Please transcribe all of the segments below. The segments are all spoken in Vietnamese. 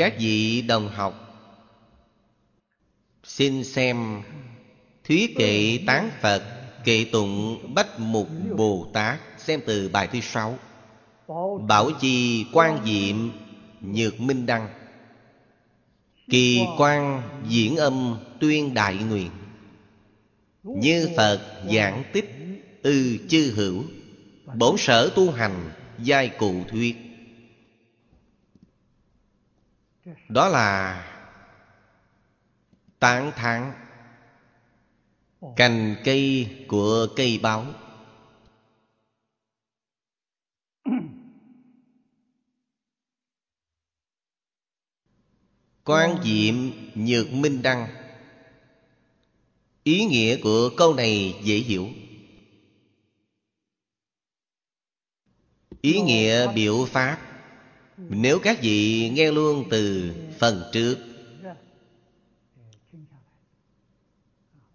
các vị đồng học. Xin xem thuyết kệ tán phật kệ tụng bách mục bồ tát xem từ bài thứ sáu. Bảo chi quan diệm nhược minh đăng. Kỳ quan diễn âm tuyên đại nguyện. Như phật giảng tích ư chư hữu. Bổn sở tu hành giai cụ thuyết đó là tán thán cành cây của cây báo. Quan diệm nhược minh đăng. Ý nghĩa của câu này dễ hiểu. Ý nghĩa biểu pháp nếu các vị nghe luôn từ phần trước,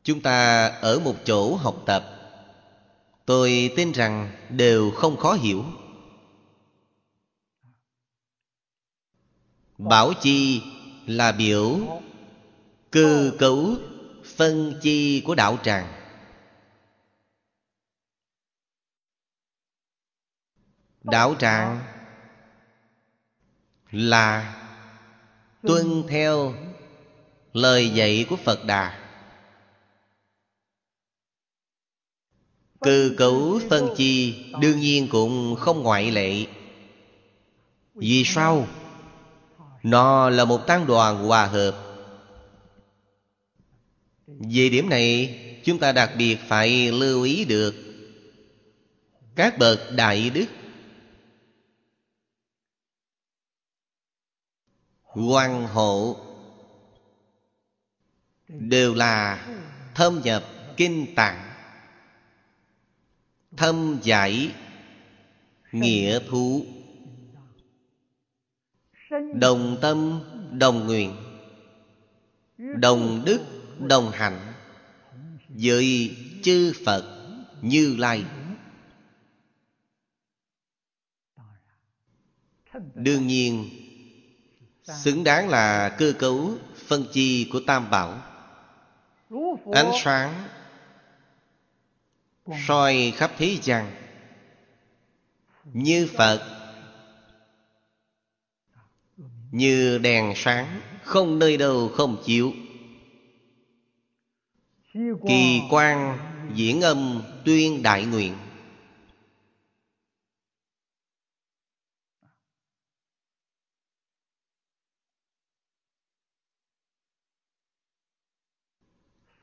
chúng ta ở một chỗ học tập, tôi tin rằng đều không khó hiểu. Bảo chi là biểu cơ cấu phân chi của đạo tràng. Đạo tràng là tuân theo lời dạy của phật đà. Cơ cấu phân chi đương nhiên cũng không ngoại lệ. Vì sao? Nó là một tăng đoàn hòa hợp. Về điểm này chúng ta đặc biệt phải lưu ý được các bậc đại đức quan hộ đều là thâm nhập kinh tạng thâm giải nghĩa thú. Đồng tâm, đồng nguyện, đồng đức, đồng hạnh, với chư phật như lai. Đương nhiên xứng đáng là cơ cấu phân chi của tam bảo. Ánh sáng soi khắp thế gian. Như phật như đèn sáng không nơi đâu không chịu kỳ quan diễn âm tuyên đại nguyện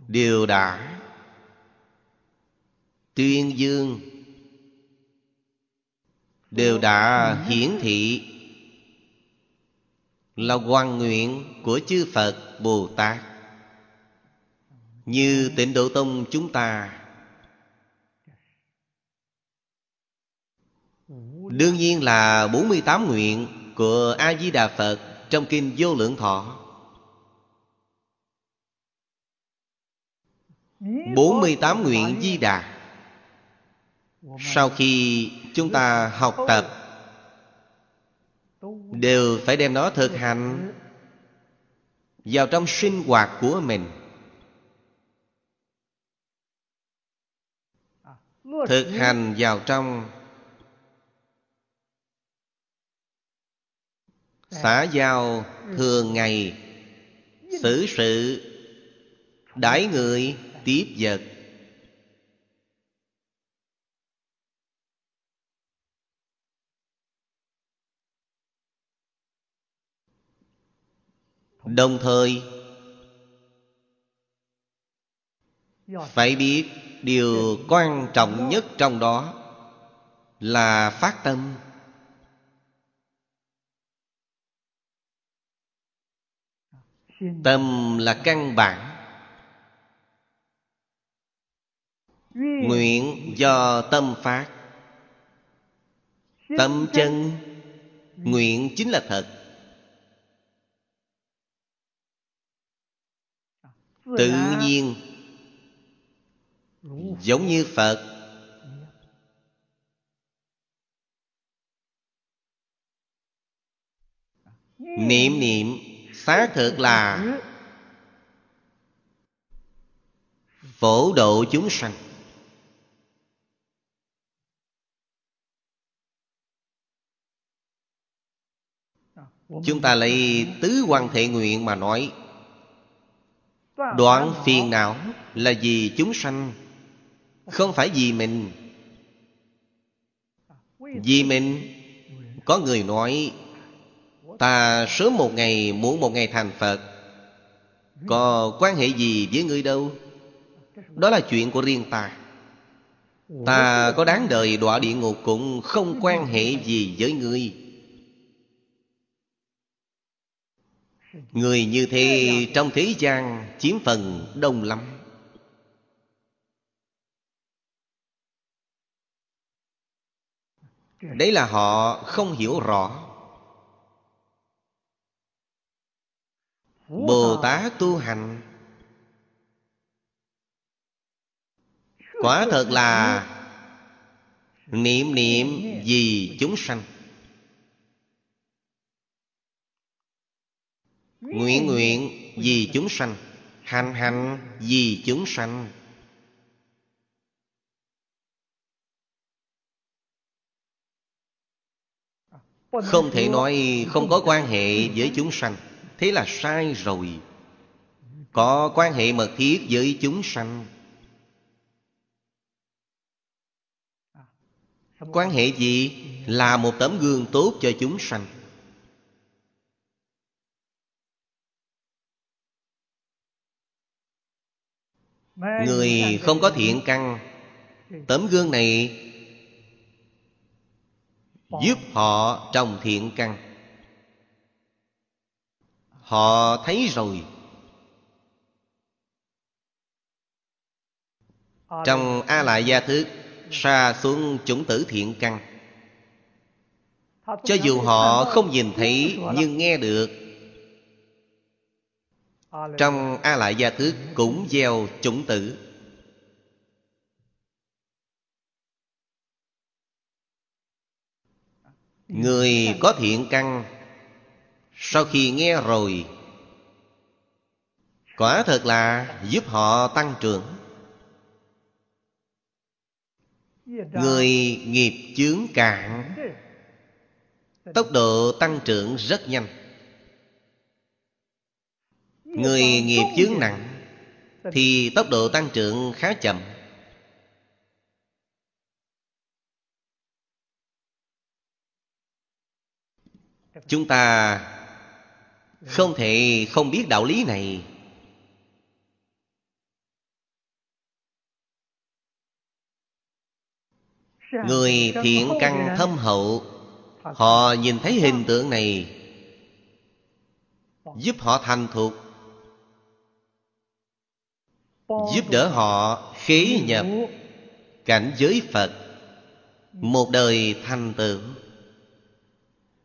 đều đã tuyên dương, đều đã hiển thị là hoàn nguyện của chư phật bồ tát. Như tịnh độ tông chúng ta đương nhiên là 48 nguyện của a di đà phật trong kinh vô lượng thọ. 48 nguyện di đà. Sau khi chúng ta học tập, Đều phải đem nó thực hành Vào trong sinh hoạt của mình. Thực hành vào trong Xã giao thường ngày, xử sự, đãi người tiếp vật. Đồng thời, phải biết điều quan trọng nhất trong đó là phát tâm. Tâm là căn bản. Nguyện do tâm phát. Tâm chân Nguyện chính là thật. Tự nhiên Giống như Phật. Niệm niệm Xác thực là Phổ độ chúng sanh Chúng ta lấy tứ quan thể nguyện mà nói. Đoạn phiền não là vì chúng sanh, Không phải vì mình. Vì mình, Có người nói, Ta sớm một ngày muốn một ngày thành Phật. Có quan hệ gì với ngươi đâu? Đó là chuyện của riêng ta. Ta có đáng đời đọa địa ngục cũng không quan hệ gì với ngươi. Người như thế trong thế gian chiếm phần đông lắm. Đấy là họ không hiểu rõ. Bồ Tát tu hành. Quả thật là Niệm niệm vì chúng sanh Nguyện nguyện vì chúng sanh, Hành hành vì chúng sanh. Không thể nói không có quan hệ với chúng sanh. Thế là sai rồi. Có quan hệ mật thiết với chúng sanh. Quan hệ gì? Là một tấm gương tốt cho chúng sanh. Người không có thiện căn Tấm gương này Giúp họ trồng thiện căn. Họ thấy rồi. Trong A Lại Gia Thức Sa xuống chủng tử thiện căn. Cho dù họ không nhìn thấy Nhưng nghe được trong A Lại Gia Thức cũng gieo chủng tử. Người có thiện căn, Sau khi nghe rồi, Quả thật là giúp họ tăng trưởng. Người nghiệp chướng cạn, Tốc độ tăng trưởng rất nhanh. Người nghiệp chướng nặng, Thì tốc độ tăng trưởng khá chậm. Chúng ta không thể không biết đạo lý này. Người thiện căn thâm hậu, Họ nhìn thấy hình tượng này, Giúp họ thành thục. Giúp đỡ họ khế nhập Cảnh giới Phật, Một đời thành tựu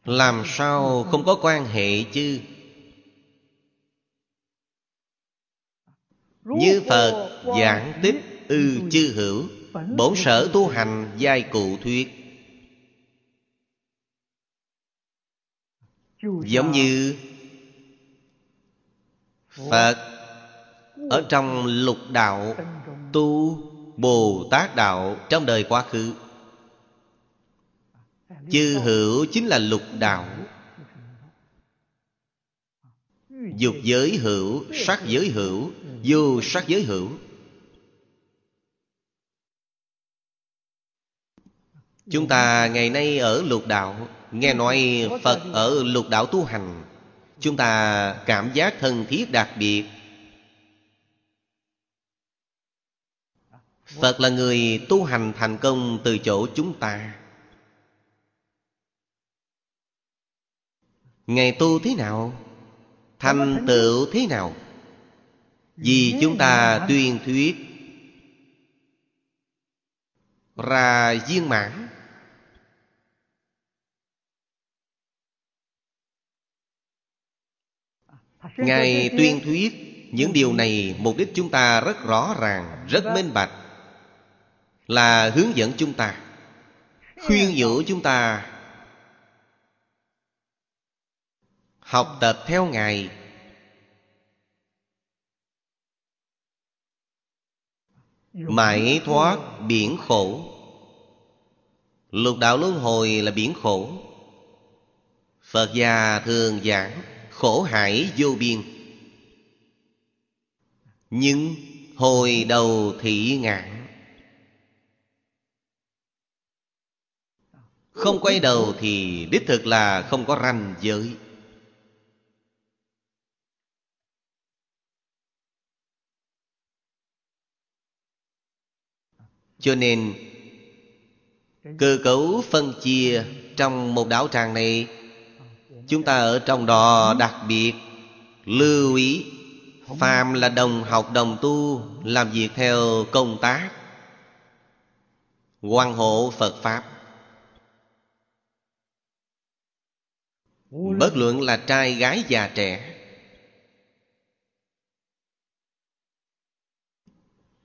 Làm sao không có quan hệ chứ? Như Phật giảng tích ư chư hữu, Bổn sở tu hành giai cụ thuyết. Giống như Phật ở trong lục đạo tu bồ tát đạo trong đời quá khứ, chư hữu chính là lục đạo. Dục giới hữu, sắc giới hữu, vô sắc giới hữu. Chúng ta ngày nay ở lục đạo, nghe nói phật ở lục đạo tu hành. Chúng ta cảm giác thân thiết đặc biệt phật là người tu hành thành công từ chỗ chúng ta. Ngày tu thế nào? Thành tựu thế nào? Vì chúng ta tuyên thuyết ra viên mãn. Ngài tuyên thuyết những điều này mục đích chúng ta rất rõ ràng, rất minh bạch là hướng dẫn chúng ta, khuyên nhủ chúng ta học tập theo ngài. Mãi thoát biển khổ. Lục đạo luân hồi là biển khổ. Phật gia thường giảng khổ hải vô biên. Nhưng hồi đầu thị ngạn không quay đầu thì đích thực là không có ranh giới. Cho nên, cơ cấu phân chia trong một đạo tràng này, chúng ta ở trong đó đặc biệt lưu ý, phàm là đồng học đồng tu làm việc theo công tác quan hộ phật pháp. Bất luận là trai, gái, già, trẻ.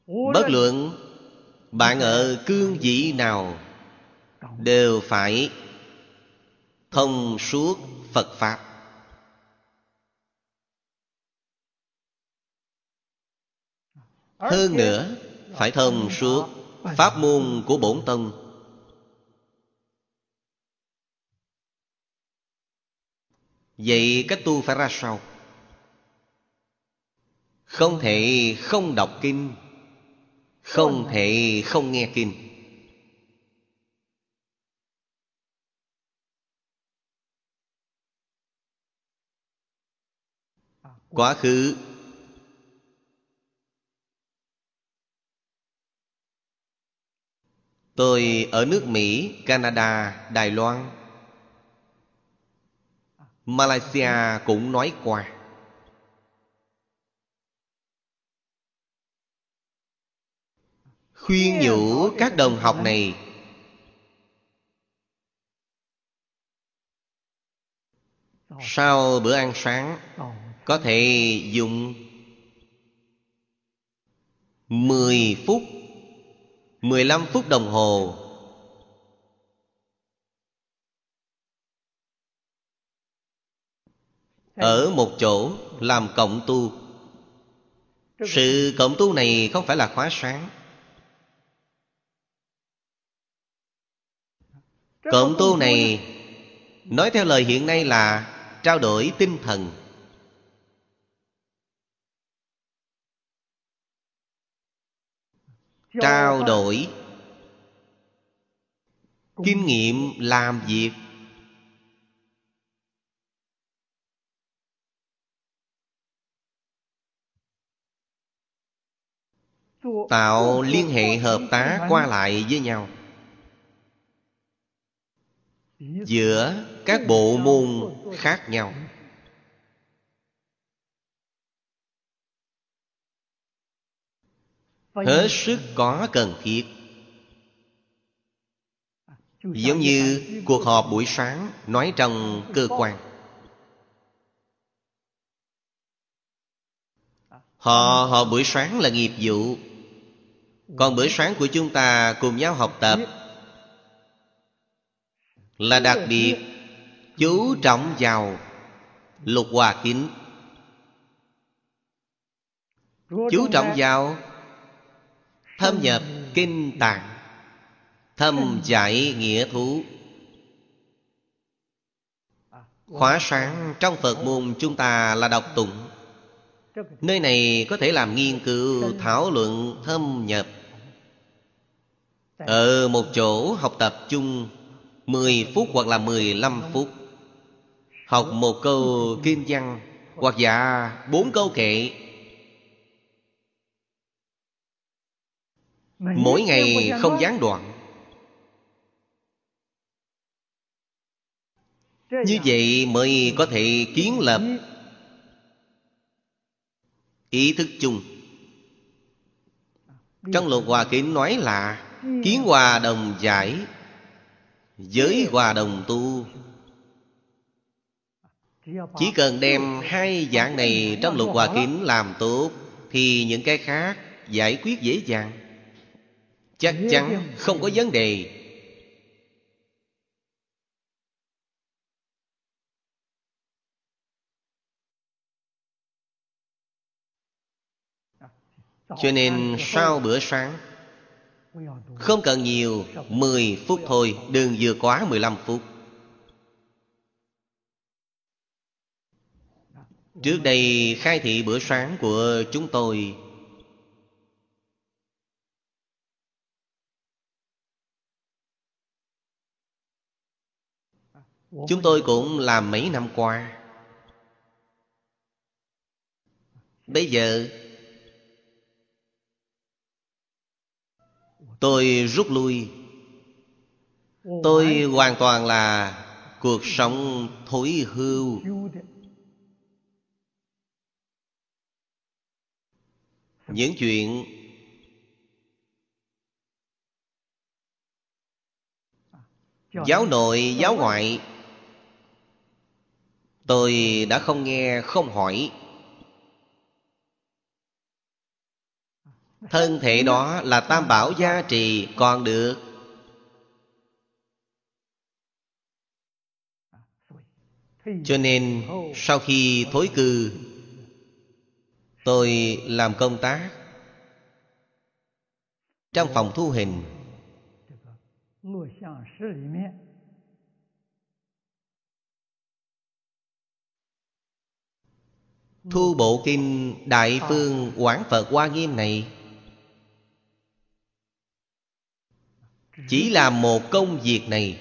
Bất luận bạn ở cương vị nào, đều phải thông suốt phật pháp. Hơn nữa, phải thông suốt pháp môn của bổn tông. Vậy cách tu phải ra sao? Không thể không đọc kinh. Không thể không nghe kinh. Quá khứ. Tôi ở nước mỹ, canada, đài loan malaysia cũng nói qua. Khuyên nhủ các đồng học này, sau bữa ăn sáng, có thể dùng 10 phút 15 phút đồng hồ Ở một chỗ làm cộng tu. Sự cộng tu này không phải là khóa sáng. Cộng tu này, Nói theo lời hiện nay là Trao đổi tinh thần. Trao đổi Kinh nghiệm làm việc. Tạo liên hệ hợp tác qua lại với nhau. Giữa các bộ môn khác nhau. Hết sức có cần thiết. Giống như cuộc họp buổi sáng nói trong cơ quan. Họ họp buổi sáng là nghiệp vụ còn bữa sáng của chúng ta cùng nhau học tập là đặc biệt chú trọng vào lục hòa kính. Chú trọng vào thâm nhập kinh tạng, thâm giải nghĩa thú. Khóa sáng trong phật môn chúng ta là đọc tụng. Nơi này có thể làm nghiên cứu, thảo luận, thâm nhập ở một chỗ học tập chung 10 phút hoặc là 15 phút. Học một câu kinh văn Hoặc dạ bốn câu kệ. Mỗi ngày không gián đoạn. Như vậy mới có thể kiến lập Ý thức chung. Trong lục hòa kính nói là Kiến hòa đồng giải Giới hòa đồng tu. Chỉ cần đem hai dạng này trong lục hòa kính làm tốt Thì những cái khác giải quyết dễ dàng. Chắc chắn không có vấn đề. Cho nên sau bữa sáng không cần nhiều 10 phút thôi, Đừng vừa quá 15 phút. Trước đây khai thị bữa sáng của chúng tôi Chúng tôi cũng làm mấy năm qua. Bây giờ Tôi rút lui. Tôi hoàn toàn là cuộc sống thối hưu. Những chuyện Giáo nội, giáo ngoại Tôi đã không nghe, không hỏi Thân thể đó là tam bảo gia trì còn được. Cho nên sau khi thối cư, Tôi làm công tác. Trong phòng thu hình, Thu bộ kinh Đại Phương Quảng Phật Hoa Nghiêm này Chỉ làm một công việc này.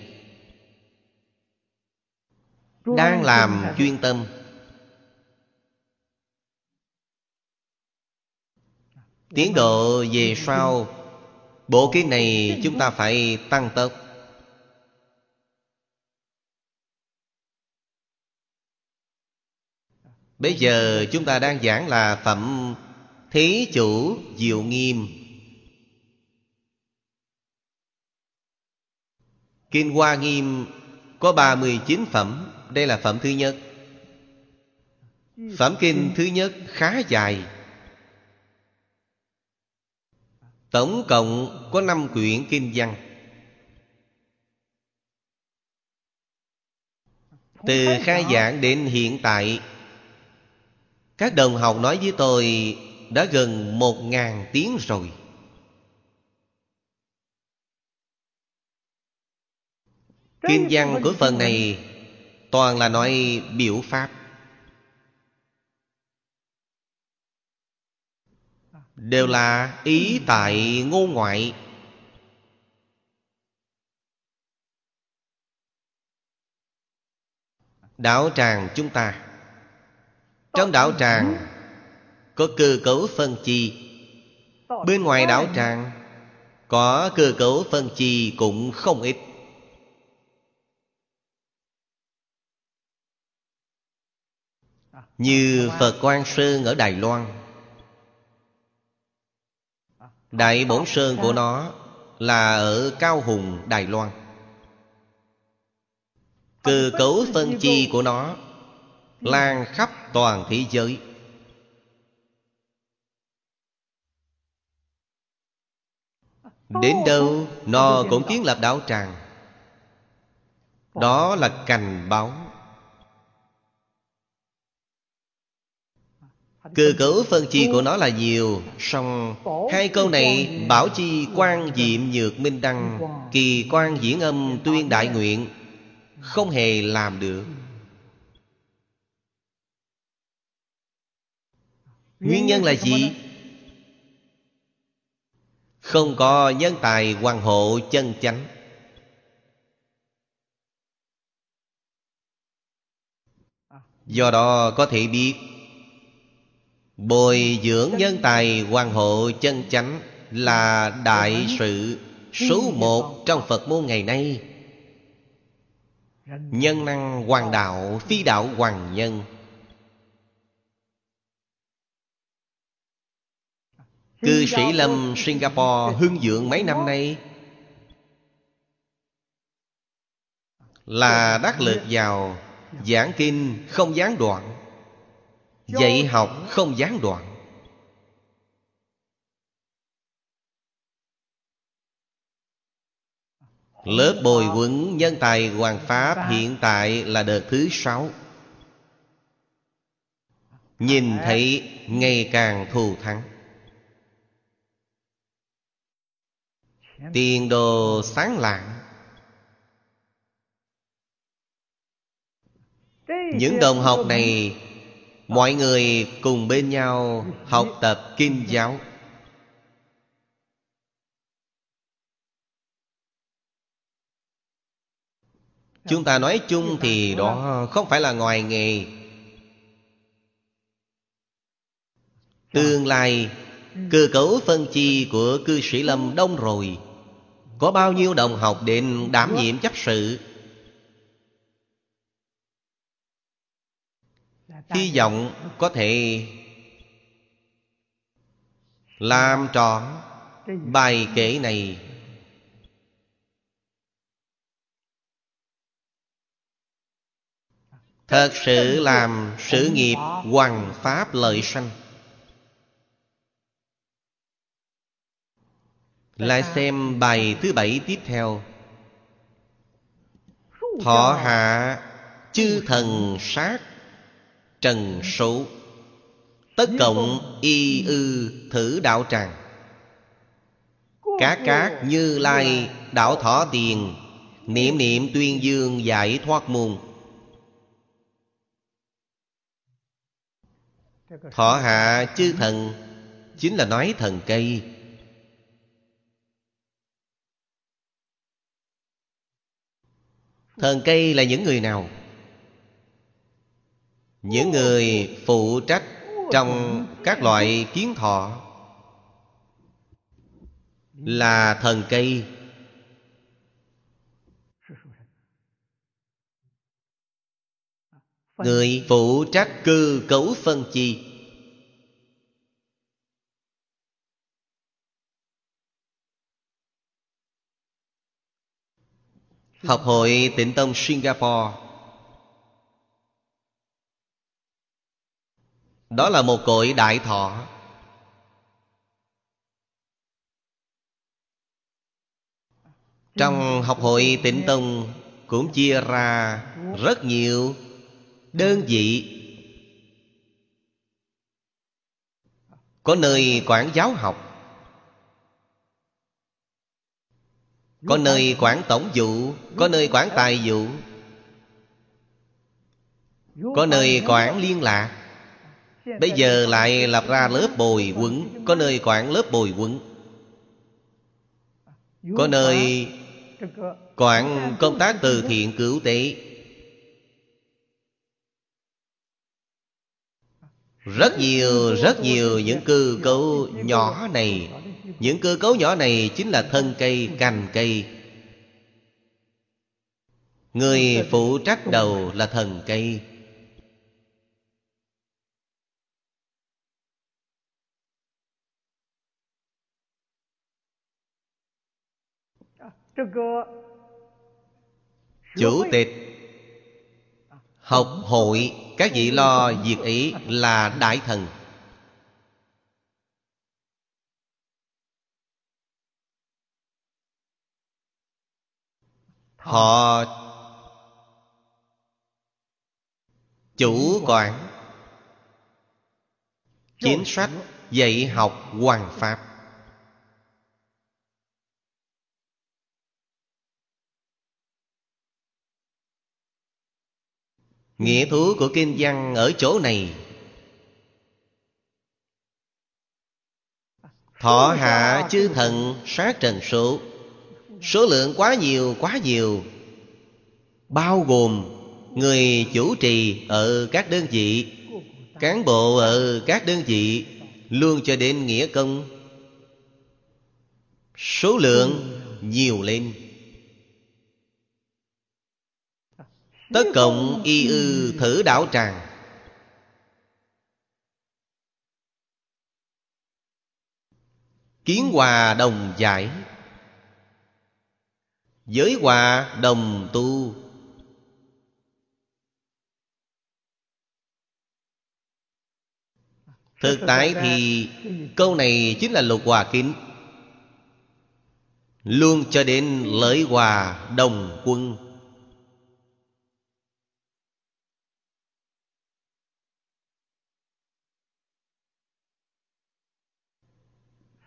Đang làm chuyên tâm. Tiến độ về sau, Bộ kinh này chúng ta phải tăng tốc. Bây giờ chúng ta đang giảng là Phẩm Thí Chủ Diệu Nghiêm. Kinh Hoa Nghiêm có 39 phẩm. Đây là phẩm thứ nhất. Phẩm kinh thứ nhất khá dài. Tổng cộng có 5 quyển kinh văn. Từ khai giảng đến hiện tại, Các đồng học nói với tôi Đã gần một ngàn tiếng rồi. Kinh văn của phần này Toàn là nói biểu pháp. Đều là ý tại ngôn ngoại. Đạo tràng chúng ta. Trong đạo tràng Có cơ cấu phân chi. Bên ngoài đạo tràng Có cơ cấu phân chi cũng không ít Như Phật Quang Sơn ở Đài Loan. Đại Bổn Sơn của nó là ở Cao Hùng, Đài Loan. Cơ cấu phân chi của nó lan khắp toàn thế giới. Đến đâu nó cũng kiến lập đạo tràng. Đó là cành báo. Cơ cấu phân chi của nó là nhiều. Song hai câu này Bảo chi quan diệm nhược minh đăng Kỳ quan diễn âm tuyên đại nguyện Không hề làm được. Nguyên nhân là gì? Không có nhân tài hoàng hộ chân chánh. Do đó có thể biết Bồi dưỡng nhân tài hoàng hộ chân chánh Là đại sự số một trong Phật môn ngày nay. Nhân năng hoàng đạo, phi đạo hoàng nhân. Cư sĩ Lâm, Singapore, hưng dưỡng mấy năm nay Là đắc lực vào Giảng kinh không gián đoạn. Dạy học không gián đoạn. Lớp bồi huấn nhân tài hoàng Pháp hiện tại là đợt thứ sáu. Nhìn thấy ngày càng thù thắng. Tiền đồ sáng lạng. Những đồng học này Mọi người cùng bên nhau học tập kinh giáo. Chúng ta nói chung thì đó không phải là ngoài nghề. Tương lai, Cơ cấu phân chi của cư sĩ Lâm đông rồi. Có bao nhiêu đồng học đến đảm nhiệm chấp sự? Hy vọng có thể Làm trọn bài kể này. Thật sự làm sự nghiệp hoàng pháp lợi sanh. Lại xem bài thứ bảy tiếp theo. Thọ hạ chư thần sát trần số. Tất cộng y ư thử đạo tràng. Các cát như lai đạo thọ tiền Niệm niệm tuyên dương giải thoát môn Thọ hạ chư thần Chính là nói thần cây. Thần cây là những người nào? Những người phụ trách trong các loại kiến thọ Là thần cây Người phụ trách cư cấu phân chi. Học hội tịnh tông Singapore. Đó là một cội đại thọ. Trong học hội tịnh tông Cũng chia ra rất nhiều đơn vị. Có nơi quản giáo học, Có nơi quản tổng vụ, Có nơi quản tài vụ, Có nơi quản liên lạc. Bây giờ lại lập ra lớp bồi quấn Có nơi quản lớp bồi quấn Có nơi quản công tác từ thiện cứu tế. Rất nhiều, rất nhiều những cơ cấu nhỏ này. Những cơ cấu nhỏ này chính là thân cây, cành cây. Người phụ trách đầu là thần cây. Chủ tịch Học hội Các vị lo việc ấy là đại thần. Họ Chủ quản Chính sách dạy học hoàng pháp Nghĩa thú của kinh văn ở chỗ này. Thọ hạ chư thần sát trần số. Số lượng quá nhiều quá nhiều. Bao gồm Người chủ trì ở các đơn vị, Cán bộ ở các đơn vị, Luôn cho đến nghĩa công. Số lượng nhiều lên. Tất cộng y ư thử đảo tràng. Kiến hòa đồng giải. Giới hòa đồng tu. Thực tại thì câu này chính là lục hòa kính. Luôn cho đến lợi hòa đồng quân.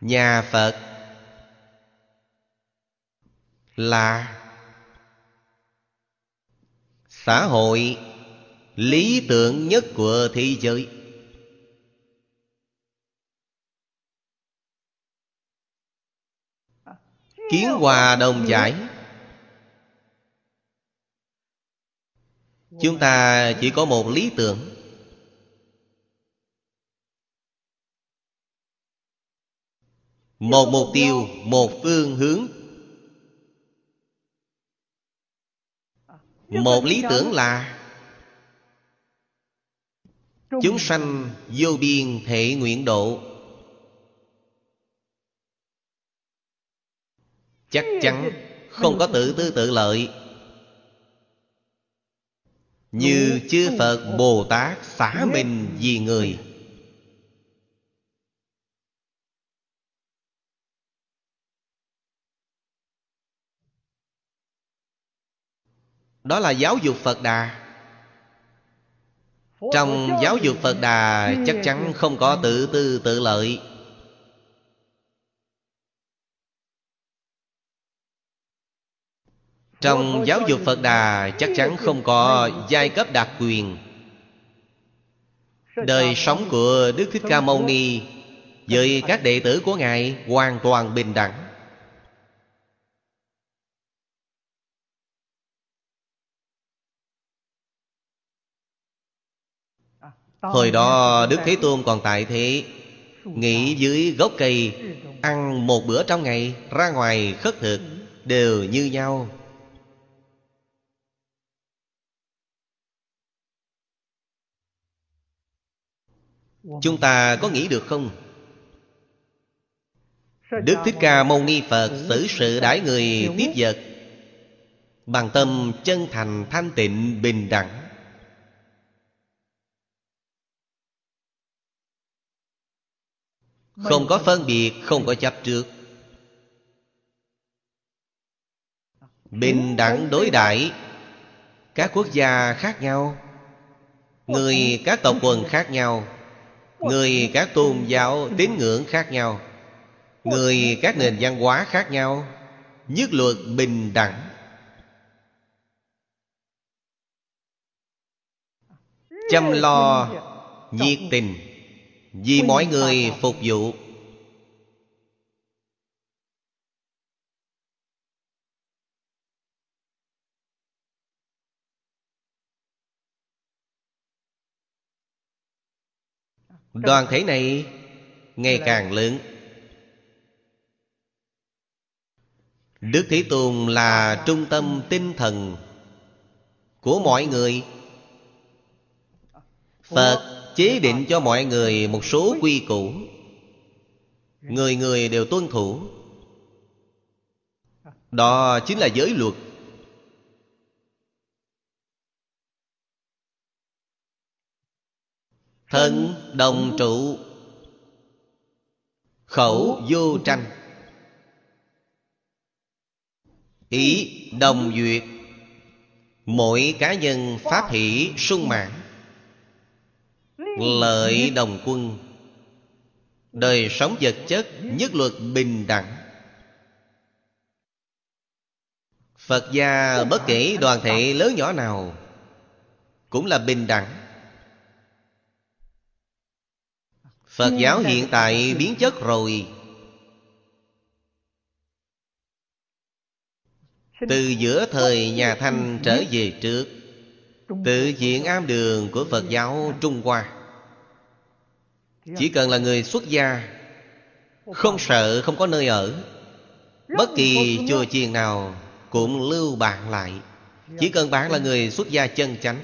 Nhà Phật là xã hội lý tưởng nhất của thế giới. Kiến hòa đồng giải. Chúng ta chỉ có một lý tưởng. Một mục tiêu, một phương hướng. Một lý tưởng là chúng sanh vô biên thể nguyện độ. Chắc chắn không có tự tư tự lợi. Như chư phật bồ tát xả mình vì người. Đó là giáo dục phật đà. Trong giáo dục phật đà chắc chắn không có tự tư, tự lợi. Trong giáo dục phật đà chắc chắn không có giai cấp đặc quyền. Đời sống của đức thích ca mâu ni với các đệ tử của ngài hoàn toàn bình đẳng. Hồi đó Đức Thế Tôn còn tại thế Nghỉ dưới gốc cây Ăn một bữa trong ngày Ra ngoài khất thực Đều như nhau Chúng ta có nghĩ được không? Đức Thích Ca Mâu Ni Phật xử sự đãi người tiếp vật Bằng tâm chân thành thanh tịnh bình đẳng Không có phân biệt, không có chấp trước. Bình đẳng đối đãi Các quốc gia khác nhau. Người các tộc quần khác nhau. Người các tôn giáo tín ngưỡng khác nhau. Người các nền văn hóa khác nhau. Nhất luật bình đẳng. Chăm lo nhiệt tình Vì mọi người phục vụ. Đoàn thể này ngày càng lớn. Đức Thế Tôn là trung tâm tinh thần của mọi người. Phật chế định cho mọi người một số quy củ. Người người đều tuân thủ. Đó chính là giới luật. Thân đồng trụ. Khẩu vô tranh. Ý đồng duyệt. Mỗi cá nhân pháp hỷ sung mãn. Lợi đồng quân. Đời sống vật chất nhất luật bình đẳng. Phật gia bất kể đoàn thể lớn nhỏ nào Cũng là bình đẳng. Phật giáo hiện tại biến chất rồi. Từ giữa thời nhà Thanh trở về trước Tự diện am đường của Phật giáo Trung Hoa Chỉ cần là người xuất gia Không sợ không có nơi ở. Bất kỳ chùa chiền nào Cũng lưu bạn lại. Chỉ cần bạn là người xuất gia chân chánh.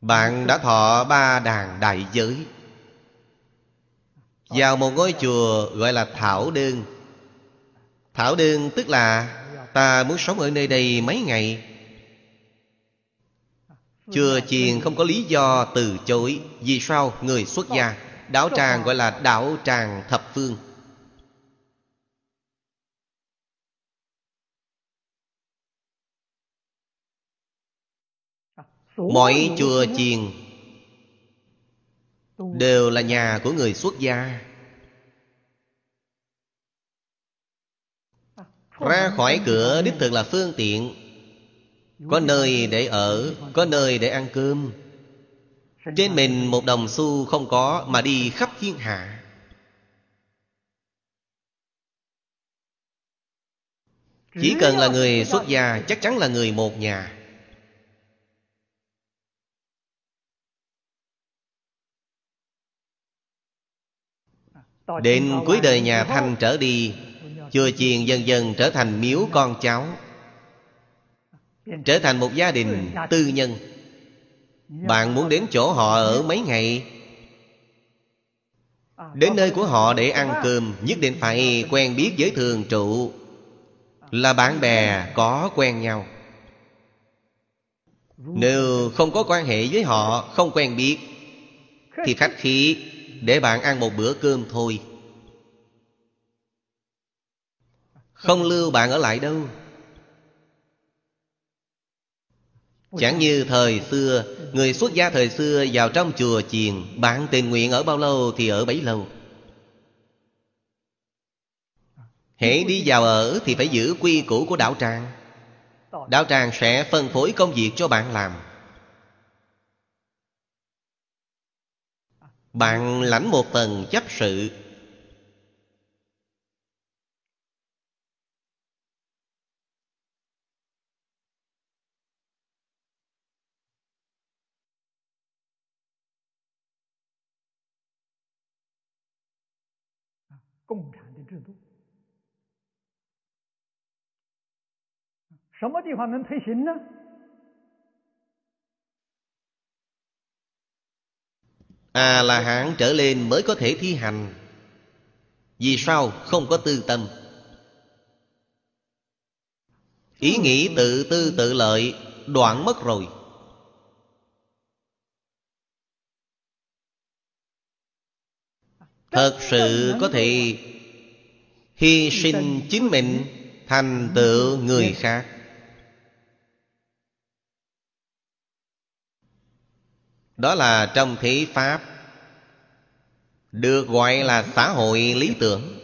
Bạn đã thọ ba đàn đại giới. Vào một ngôi chùa gọi là Thảo Đơn Thảo Đơn tức là Ta muốn sống ở nơi đây mấy ngày Chùa chiền không có lý do từ chối Vì sao người xuất gia? Đạo tràng gọi là đạo tràng thập phương. Mọi chùa chiền Đều là nhà của người xuất gia. Ra khỏi cửa đích thực là phương tiện có nơi để ở, Có nơi để ăn cơm. Trên mình một đồng xu không có Mà đi khắp thiên hạ. Chỉ cần là người xuất gia, Chắc chắn là người một nhà. Đến cuối đời nhà Thanh trở đi, Chùa chiền dần dần trở thành miếu con cháu. Trở thành một gia đình tư nhân. Bạn muốn đến chỗ họ ở mấy ngày? Đến nơi của họ để ăn cơm, Nhất định phải quen biết với thường trụ. Là bạn bè, có quen nhau. Nếu không có quan hệ với họ, Không quen biết, Thì khách khí, Để bạn ăn một bữa cơm thôi. Không lưu bạn ở lại đâu. Chẳng như thời xưa Người xuất gia thời xưa vào trong chùa chiền Bạn tình nguyện ở bao lâu thì ở bấy lâu. Hễ đi vào ở thì phải giữ quy củ của đạo tràng. Đạo tràng sẽ phân phối công việc cho bạn làm. Bạn lãnh một tầng chấp sự À là hạng trở lên mới có thể thi hành. Vì sao không có tư tâm? Ý nghĩ tự tư tự lợi, Đoạn mất rồi. Thật sự có thể Hy sinh chính mình Thành tựu người khác. Đó là trong thế Pháp, Được gọi là xã hội lý tưởng.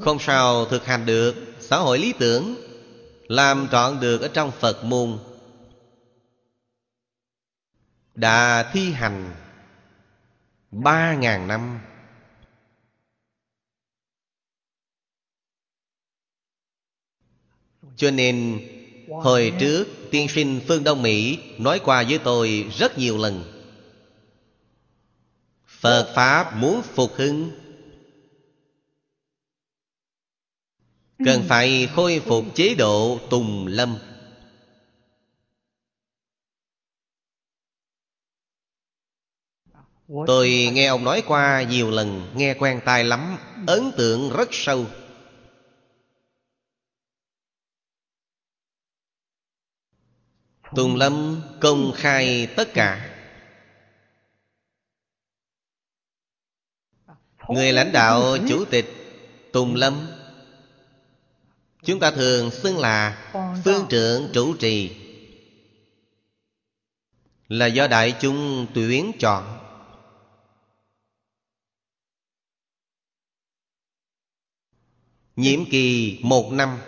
Không sao thực hành được Xã hội lý tưởng, Làm trọn được ở trong Phật môn, Đã thi hành Ba ngàn năm. Cho nên Hồi trước tiên sinh Phương Đông Mỹ Nói qua với tôi rất nhiều lần. Phật Pháp muốn phục hưng. Cần phải khôi phục chế độ Tùng Lâm Tôi nghe ông nói qua nhiều lần Nghe quen tai lắm Ấn tượng rất sâu. Tùng Lâm công khai tất cả. Người lãnh đạo chủ tịch Tùng Lâm. Chúng ta thường xưng là Phương trưởng chủ trì. Là do đại chúng tuyển chọn Nhiệm kỳ một năm.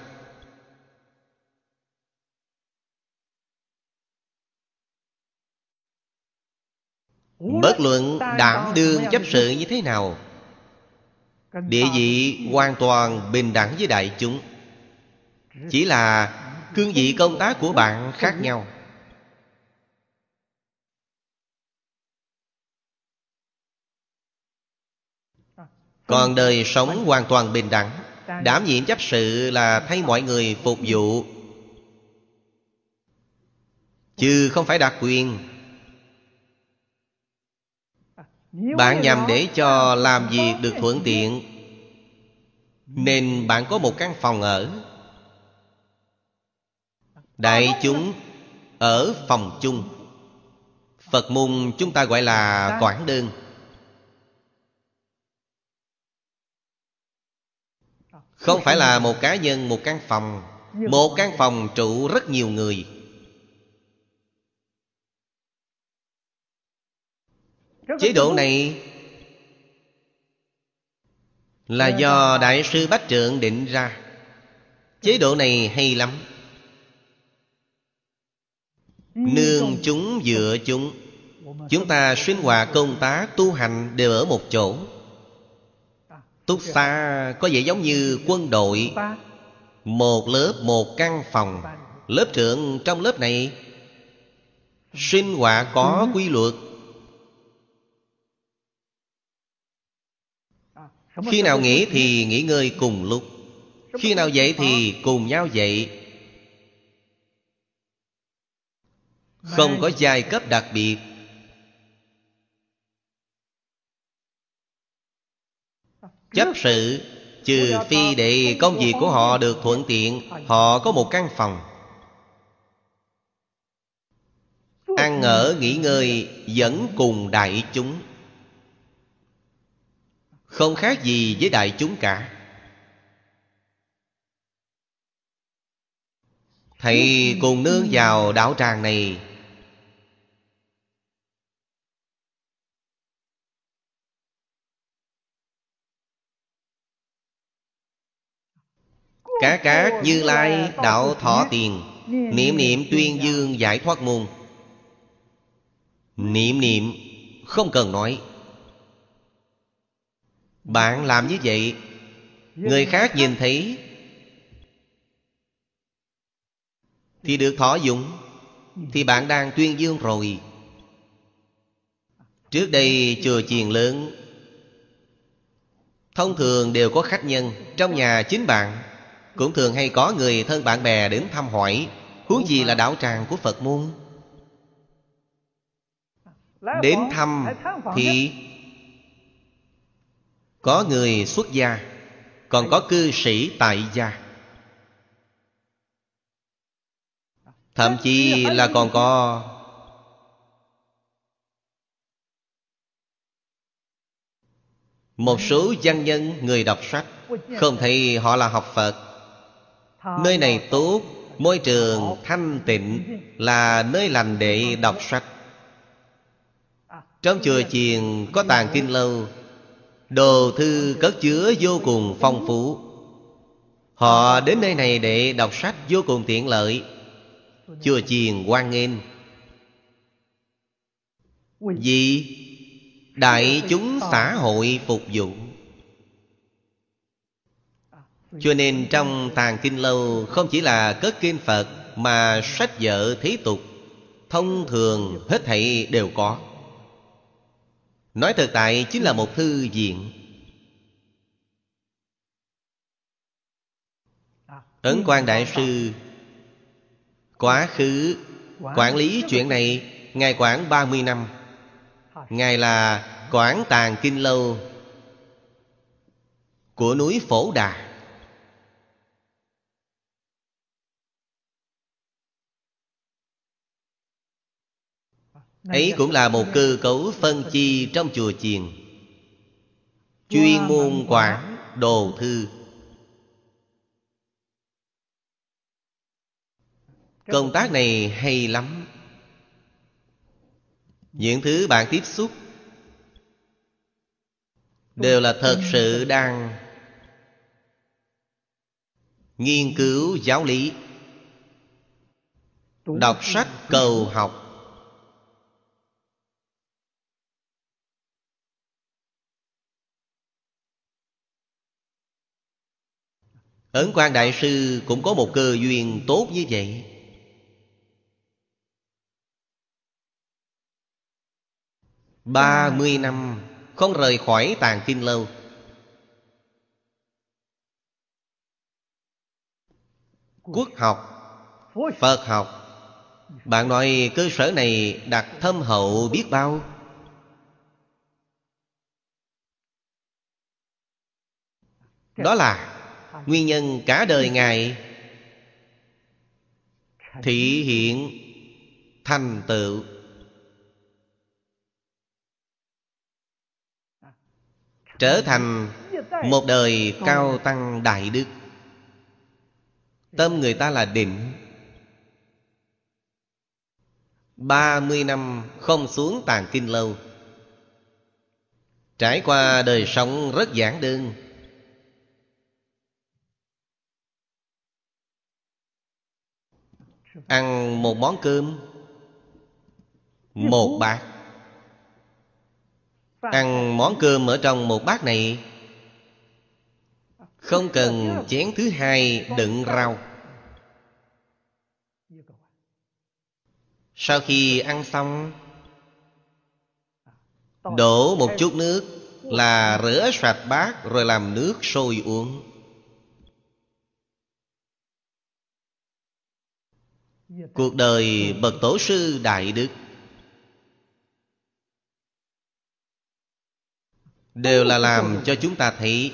Bất luận đảm đương chấp sự như thế nào, Địa vị hoàn toàn bình đẳng với đại chúng. Chỉ là cương vị công tác của bạn khác nhau. Còn đời sống hoàn toàn bình đẳng. Đảm nhiệm chấp sự là thay mọi người phục vụ. Chứ không phải đặc quyền. Bạn nhằm để cho làm việc được thuận tiện Nên bạn có một căn phòng ở. Đại chúng Ở phòng chung. Phật môn chúng ta gọi là quản đơn Không phải là một cá nhân, một căn phòng. Một căn phòng trụ rất nhiều người. Chế độ này Là do Đại sư Bách Trượng định ra. Chế độ này hay lắm. Nương chúng, dựa chúng. Chúng ta sinh hoạt, công tác, tu hành đều ở một chỗ. Túc xa có vẻ giống như quân đội. Một lớp, một căn phòng. Lớp trưởng trong lớp này Sinh hoạt có quy luật. Khi nào nghỉ thì nghỉ ngơi cùng lúc. Khi nào dậy thì cùng nhau dậy. Không có giai cấp đặc biệt. Chấp sự, Trừ phi để công việc của họ được thuận tiện, Họ có một căn phòng. Ăn ở nghỉ ngơi Vẫn cùng đại chúng. Không khác gì với đại chúng cả. Thầy cùng nương vào đạo tràng này Cá cát như lai, đạo thọ tiền. Niệm niệm tuyên dương giải thoát môn. Niệm niệm không cần nói. Bạn làm như vậy, Người khác nhìn thấy Thì được thọ dụng, Thì bạn đang tuyên dương rồi. Trước đây chùa chiền lớn, Thông thường đều có khách nhân Trong nhà chính bạn cũng thường hay có người thân bạn bè đến thăm hỏi, Huống gì là đạo tràng của Phật môn. Đến thăm thì Có người xuất gia, Còn có cư sĩ tại gia. Thậm chí là còn có Một số văn nhân người đọc sách. Không thấy họ là học Phật. Nơi này tốt, Môi trường thanh tịnh Là nơi lành để đọc sách. Trong chùa chiền có tàng kinh lâu, Đồ thư cất chứa vô cùng phong phú. Họ đến nơi này để đọc sách vô cùng tiện lợi. Chùa chiền quan nghênh. Vì đại chúng xã hội phục vụ cho nên trong tàng kinh lâu, Không chỉ là cất kinh Phật, Mà sách vở thế tục, Thông thường hết thảy đều có. Nói thực tại, chính là một thư viện. Ấn quan Đại Sư, Quá khứ, Quản lý chuyện này, Ngài quản 30 năm. Ngài là quản tàng kinh lâu Của núi Phổ Đà. Ấy cũng là một cơ cấu phân chi trong chùa chiền. Chuyên môn quản đồ thư. Công tác này hay lắm. Những thứ bạn tiếp xúc đều là thật sự đang nghiên cứu giáo lý đọc sách cầu học Ấn quan Đại Sư cũng có một cơ duyên tốt như vậy. Ba mươi năm không rời khỏi tàng kinh lâu. Quốc học, Phật học. Bạn nói cơ sở này đặt thâm hậu biết bao. Đó là Nguyên nhân cả đời Ngài Thị hiện thành tựu. Trở thành một đời cao tăng đại đức. Tâm người ta là định ba mươi năm không xuống tàn kinh lâu. Trải qua đời sống rất giản đơn. Ăn một món cơm. Một bát. Ăn món cơm ở trong một bát này. Không cần chén thứ hai đựng rau. Sau khi ăn xong, đổ một chút nước là rửa sạch bát rồi làm nước sôi uống. Cuộc đời bậc tổ sư đại đức. Đều là làm cho chúng ta thấy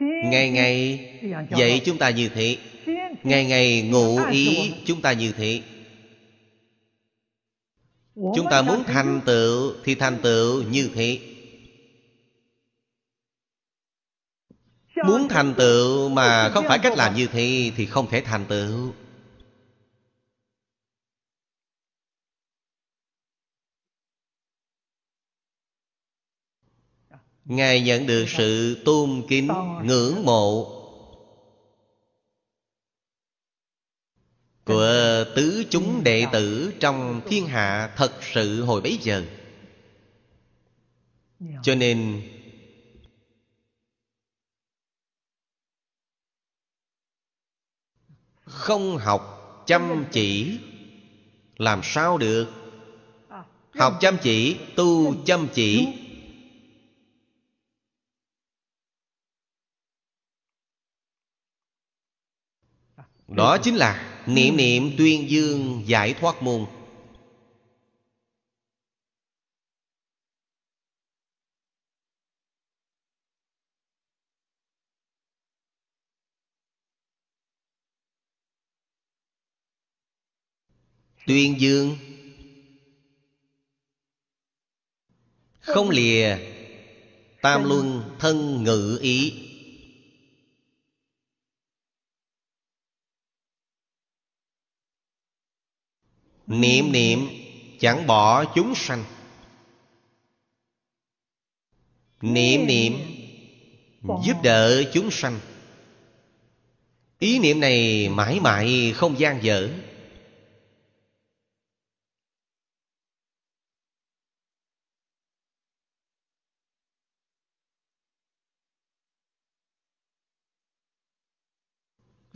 ngày ngày dạy chúng ta như thế. Ngày ngày ngụ ý chúng ta như thế. Chúng ta muốn thành tựu thì thành tựu như thế. Muốn thành tựu mà không phải cách làm như thế thì không thể thành tựu. Ngài nhận được sự tôn kính ngưỡng mộ của tứ chúng đệ tử trong thiên hạ thật sự hồi bấy giờ. Cho nên không học chăm chỉ. Làm sao được? Học chăm chỉ, tu chăm chỉ. Đó chính là niệm niệm tuyên dương giải thoát môn. Tuyên dương. Không lìa. Tam luân thân ngự ý. Niệm niệm chẳng bỏ chúng sanh. Niệm niệm giúp đỡ chúng sanh. Ý niệm này mãi mãi không gian dở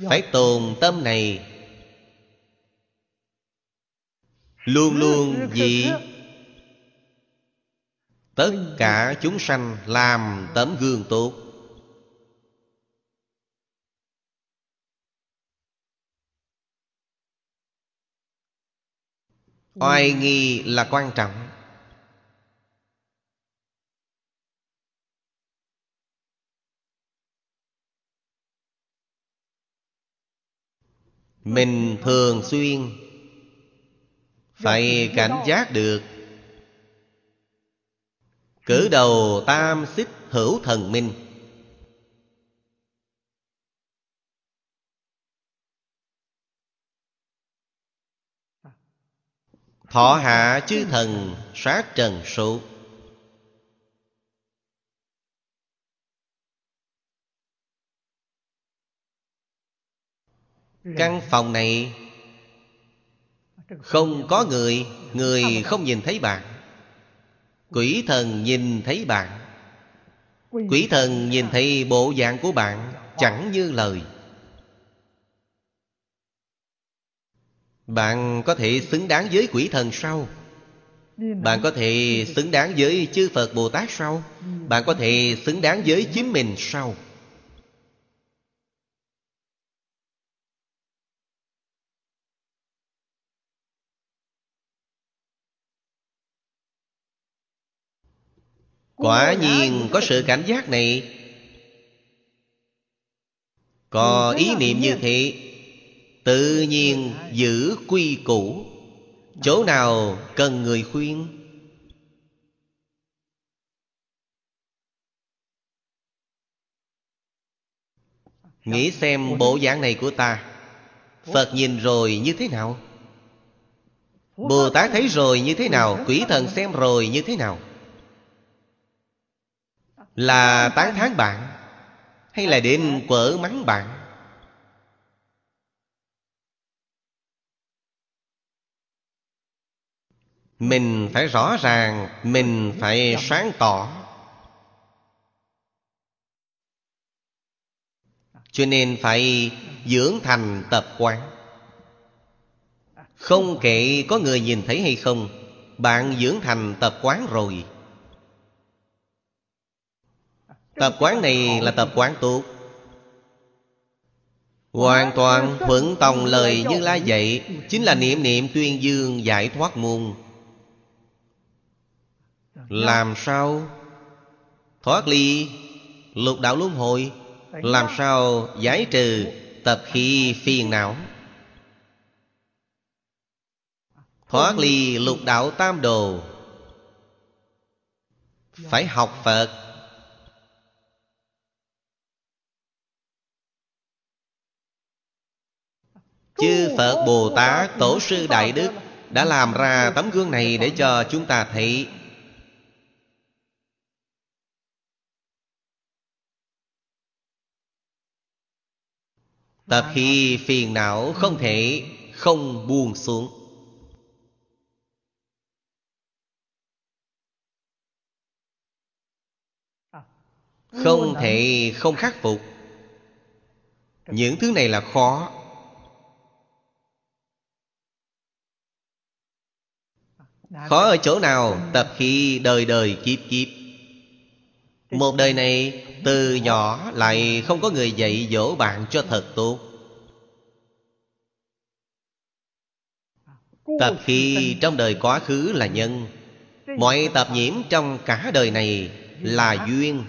phải tồn tâm này. Luôn luôn vì tất cả chúng sanh làm tấm gương tốt. Oai nghi là quan trọng mình thường xuyên phải cảnh giác được. Cử đầu tam xích hữu thần minh. Thọ hạ chư thần sát trần số Ừ. căn phòng này không có người người không nhìn thấy bạn. Quỷ thần nhìn thấy bạn. Quỷ thần nhìn thấy bộ dạng của bạn chẳng như lời. Bạn có thể xứng đáng với quỷ thần sau, bạn có thể xứng đáng với chư phật bồ tát sau, bạn có thể xứng đáng với chính mình sau. Quả nhiên có sự cảnh giác này. Có ý niệm như thế Tự nhiên giữ quy củ. Chỗ nào cần người khuyên? Nghĩ xem bộ dạng này của ta. Phật nhìn rồi như thế nào? Bồ Tát thấy rồi như thế nào? Quỷ thần xem rồi như thế nào là tán thán bạn Hay là đến quở mắng bạn? Mình phải rõ ràng, Mình phải sáng tỏ. Cho nên phải dưỡng thành tập quán. Không kể có người nhìn thấy hay không, Bạn dưỡng thành tập quán rồi. Tập quán này là tập quán tốt. Hoàn toàn thuận tòng lời như la dạy, Chính là niệm niệm tuyên dương giải thoát môn. Làm sao? Thoát ly, Lục đạo luân hồi, Làm sao giải trừ Tập khí phiền não? Thoát ly lục đạo tam đồ. Phải học Phật Chư Phật Bồ Tát Tổ sư Đại Đức Đã làm ra tấm gương này để cho chúng ta thấy. Tập khi phiền não không thể, không buông xuống. Không thể không khắc phục. Những thứ này là khó. Khó ở chỗ nào Tập khi đời đời kiếp kiếp. Một đời này Từ nhỏ lại không có người dạy dỗ bạn cho thật tốt. Tập khi trong đời quá khứ là nhân. Mọi tập nhiễm trong cả đời này là duyên.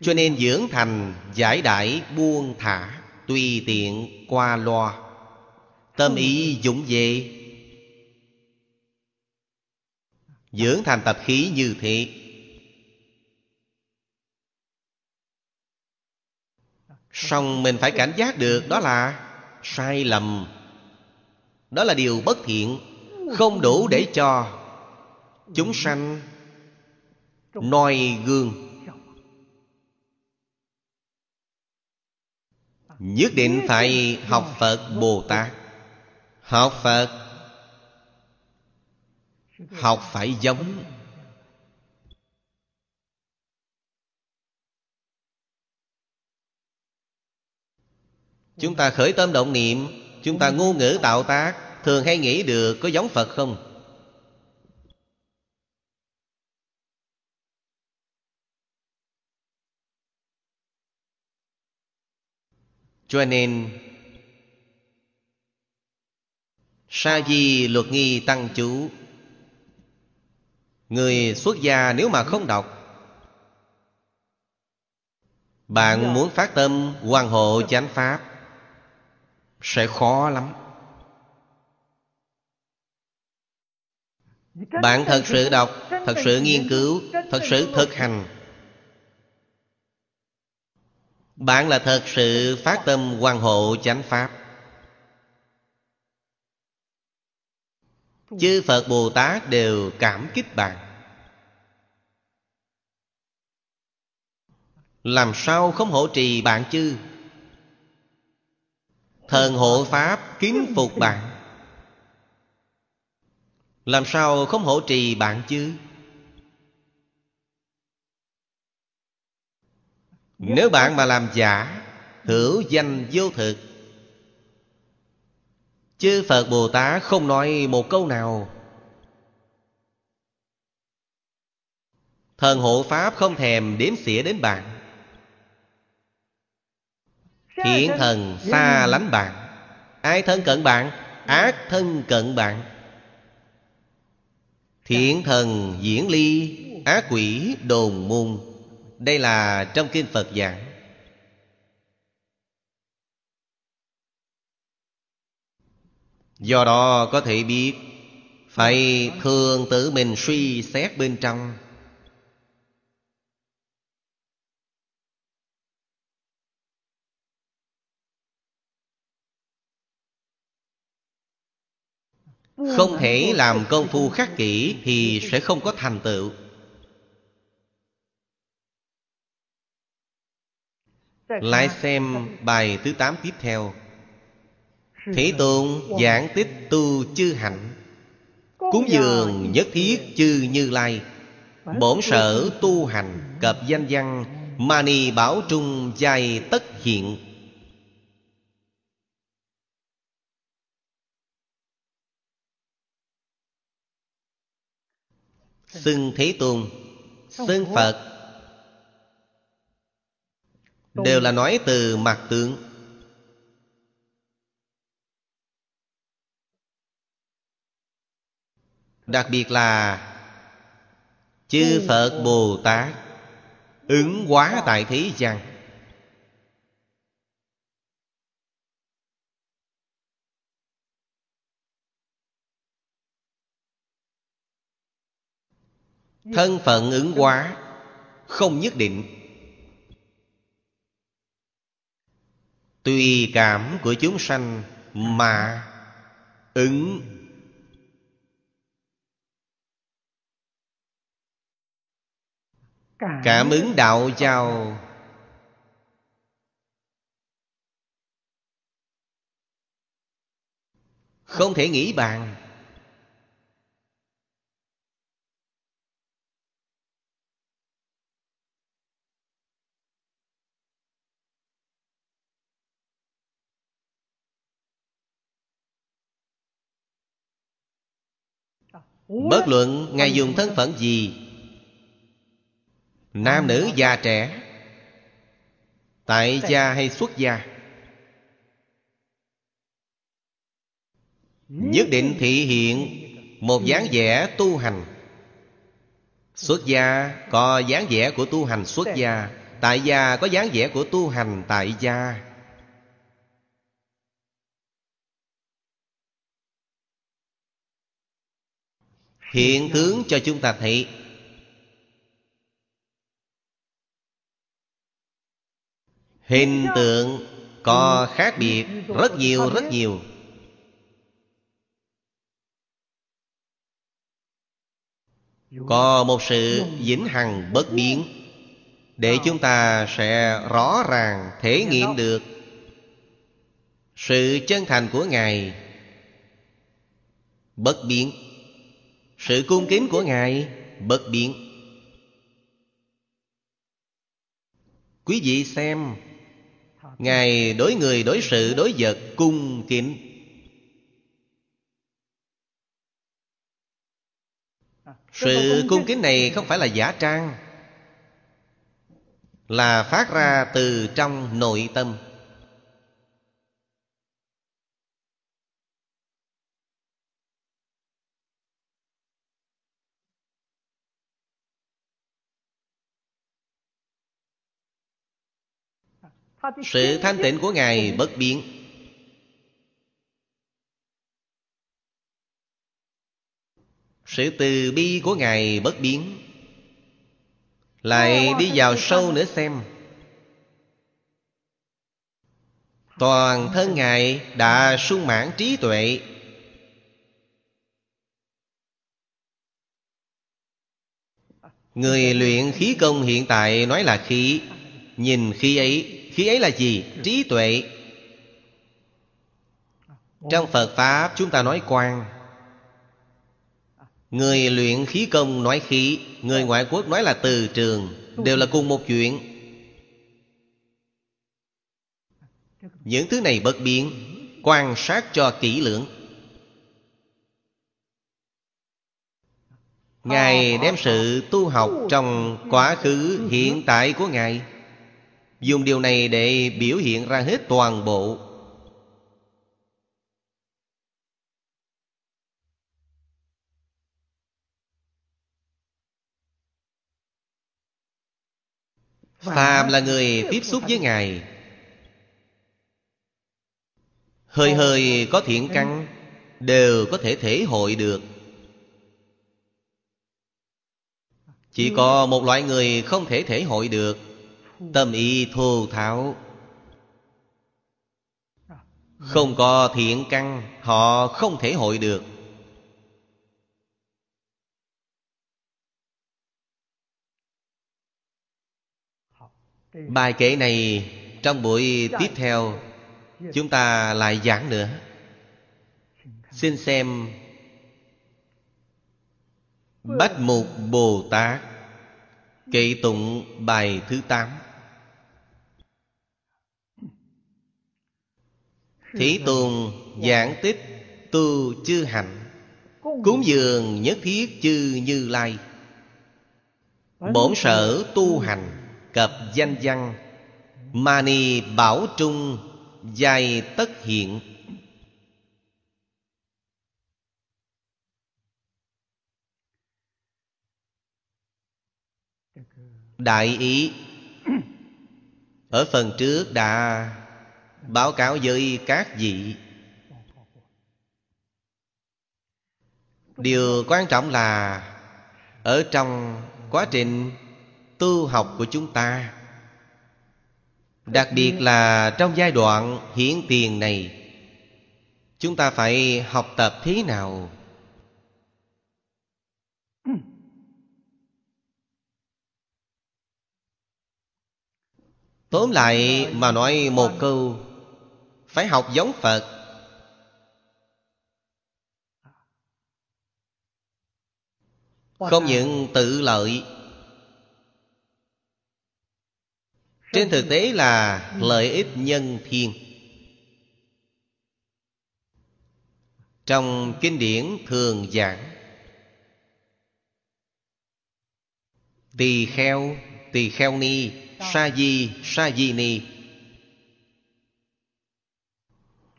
Cho nên dưỡng thành giải đãi buông thả Tùy tiện qua loa. Tâm ý dũng về. Dưỡng thành tập khí như thế. Xong mình phải cảnh giác được, Đó là sai lầm. Đó là điều bất thiện, Không đủ để cho Chúng sanh noi gương. Nhất định phải học Phật Bồ Tát Học Phật, Học phải giống Chúng ta khởi tâm động niệm, Chúng ta ngôn ngữ tạo tác, Thường hay nghĩ được có giống Phật không? Cho nên Sa di luật nghi tăng chú. Người xuất gia nếu mà không đọc Bạn muốn phát tâm hoàn hộ chánh pháp Sẽ khó lắm. Bạn thật sự đọc Thật sự nghiên cứu Thật sự thực hành bạn là thật sự phát tâm quan hộ chánh pháp. Chư Phật Bồ Tát đều cảm kích bạn. Làm sao không hộ trì bạn chứ? Thần hộ Pháp kính phục bạn. Làm sao không hộ trì bạn chứ? Nếu bạn mà làm giả, Hữu danh vô thực. Chư Phật Bồ Tát không nói một câu nào. Thần hộ Pháp không thèm đếm xỉa đến bạn. Thiện thần xa lánh bạn. Ai thân cận bạn, Ác thân cận bạn. Thiện thần diễn ly, ác quỷ đồn môn. Đây là trong kinh Phật giảng. Do đó có thể biết, Phải thường tự mình suy xét bên trong. Không thể làm công phu khắc kỹ Thì sẽ không có thành tựu. Lại xem bài thứ 8 tiếp theo. Thế Tôn giảng tích tu chư hạnh Cúng dường nhất thiết chư như lai. Bổn sở tu hành cập danh văn Mani bảo trung giai tất hiện. Xưng Thế Tôn Xưng Phật Đều là nói từ mặt tướng. Đặc biệt là Chư Phật Bồ Tát Ứng hóa tại thế gian. Thân phận ứng hóa Không nhất định Tùy cảm của chúng sanh Mà ứng. Cảm ứng đạo trao Không thể nghĩ bàn Bất luận Ngài dùng thân phận gì Nam nữ già trẻ Tại gia hay xuất gia Nhất định thị hiện Một dáng vẻ tu hành. Xuất gia có dáng vẻ của tu hành xuất gia Tại gia có dáng vẻ của tu hành tại gia Hiện tướng cho chúng ta thấy. Hình tượng có khác biệt rất nhiều rất nhiều. Có một sự vĩnh hằng bất biến Để chúng ta sẽ rõ ràng thể nghiệm được Sự chân thành của Ngài Bất biến. Sự cung kính của Ngài Bất biến Quý vị xem, Ngài đối người đối sự đối vật cung kính. Sự cung kính này không phải là giả trang, Là phát ra từ trong nội tâm. Sự thanh tịnh của Ngài bất biến. Sự từ bi của Ngài bất biến. Lại đi vào sâu nữa xem. Toàn thân Ngài đã sung mãn trí tuệ. Người luyện khí công hiện tại nói là khí, Nhìn khí ấy. Khí ấy là gì? Trí tuệ. Trong Phật Pháp, chúng ta nói quan Người luyện khí công nói khí, Người ngoại quốc nói là từ trường, Đều là cùng một chuyện. Những thứ này bất biến, Quan sát cho kỹ lưỡng. Ngài đem sự tu học trong quá khứ, hiện tại của Ngài. Dùng điều này để biểu hiện ra hết toàn bộ. Phàm là người tiếp xúc với Ngài. Hơi hơi có thiện căn Đều có thể thể hội được. Chỉ có một loại người không thể thể hội được Tâm ý thô tháo. Không có thiện căn, Họ không thể hội được. Bài kể này Trong buổi tiếp theo Chúng ta lại giảng nữa. Xin xem Bách Mục Bồ Tát. Kệ tụng bài thứ tám. Thí Tôn giảng tích tu chư hạnh, Cúng dường nhất thiết chư như lai. Bổn sở tu hành Cập danh văn Mani bảo trung Dài tất hiện. Đại ý. Ở phần trước đã báo cáo với các vị. Điều quan trọng là Ở trong quá trình tu học của chúng ta, Đặc biệt là trong giai đoạn hiển tiền này, Chúng ta phải học tập thế nào Tóm lại mà nói một câu Phải học giống Phật. Không những tự lợi Trên thực tế là lợi ích nhân thiên Trong kinh điển thường giảng Tỳ kheo, tỳ kheo ni, sa di, sa di ni.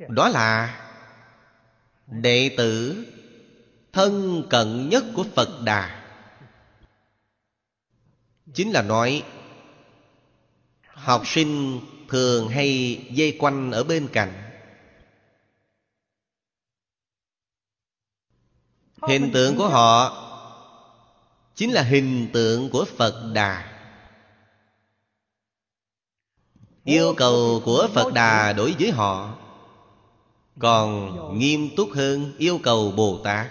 Đó là Đệ tử thân cận nhất của Phật Đà. Chính là nói Học sinh thường hay dây quanh ở bên cạnh. Hình tượng của họ Chính là hình tượng của Phật Đà. Yêu cầu của Phật Đà đối với họ Còn nghiêm túc hơn yêu cầu Bồ Tát.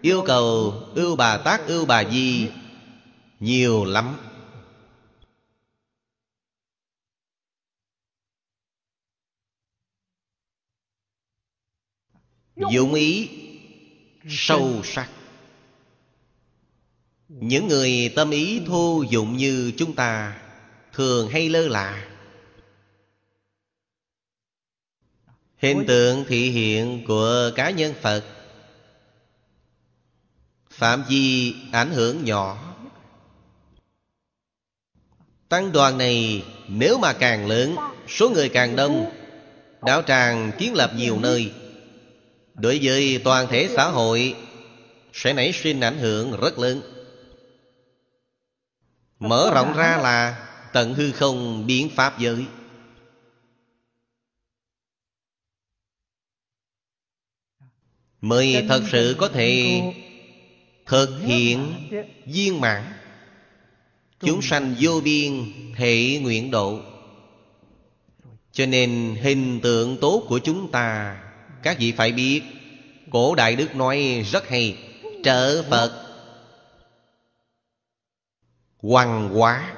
Yêu cầu ưu Bà Tát ưu Bà Di Nhiều lắm. Dụng ý sâu sắc. Những người tâm ý thô dụng như chúng ta thường hay lơ là. Hình tượng thị hiện của cá nhân phật phạm vi ảnh hưởng nhỏ. Tăng đoàn này nếu mà càng lớn số người càng đông đạo tràng kiến lập nhiều nơi. Đối với toàn thể xã hội sẽ nảy sinh ảnh hưởng rất lớn. Mở rộng ra là tận hư không biến pháp giới mới thật sự có thể thực hiện viên mãn. Chúng sanh vô biên thể nguyện độ. Cho nên hình tượng tốt của chúng ta các vị phải biết Cổ Đại Đức nói rất hay Trợ Phật Hoàng hóa.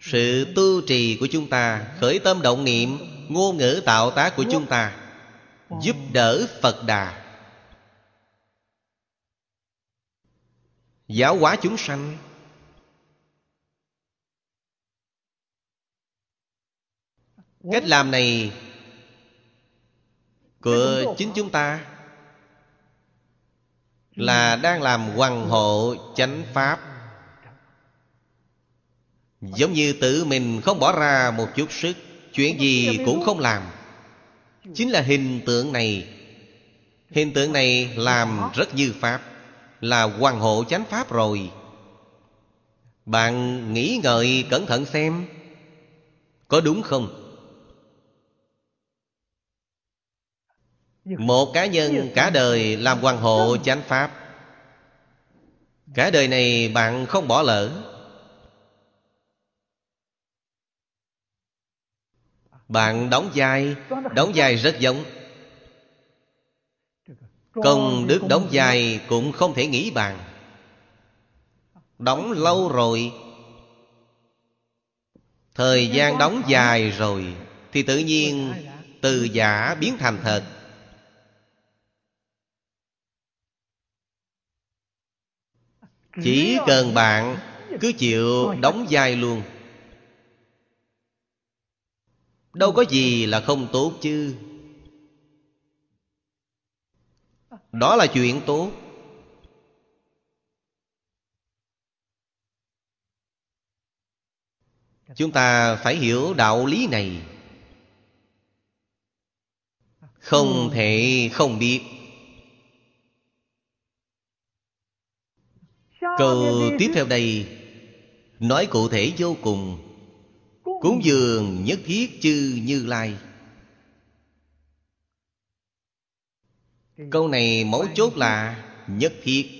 Sự tu trì của chúng ta Khởi tâm động niệm Ngôn ngữ tạo tác của chúng ta Giúp đỡ Phật Đà. Giáo hóa chúng sanh. Cách làm này Của chính chúng ta Là đang làm hoàng hộ chánh pháp. Giống như tự mình không bỏ ra một chút sức Chuyện gì cũng không làm. Chính là hình tượng này. Hình tượng này làm rất như Pháp, Là hoàng hộ chánh Pháp rồi. Bạn nghĩ ngợi cẩn thận xem, có đúng không? Một cá nhân cả đời làm hoàng hộ chánh pháp. Cả đời này bạn không bỏ lỡ. Bạn đóng vai đóng vai rất giống. Công đức đóng vai cũng không thể nghĩ bàn. Đóng lâu rồi, thời gian đóng dài rồi, thì tự nhiên từ giả biến thành thật. Chỉ cần bạn cứ chịu đóng vai luôn đâu có gì là không tốt chứ. Đó là chuyện tốt. Chúng ta phải hiểu đạo lý này. Không thể không biết. Câu tiếp theo đây nói cụ thể vô cùng cúng dường nhất thiết chư như lai. Câu này mấu chốt là nhất thiết.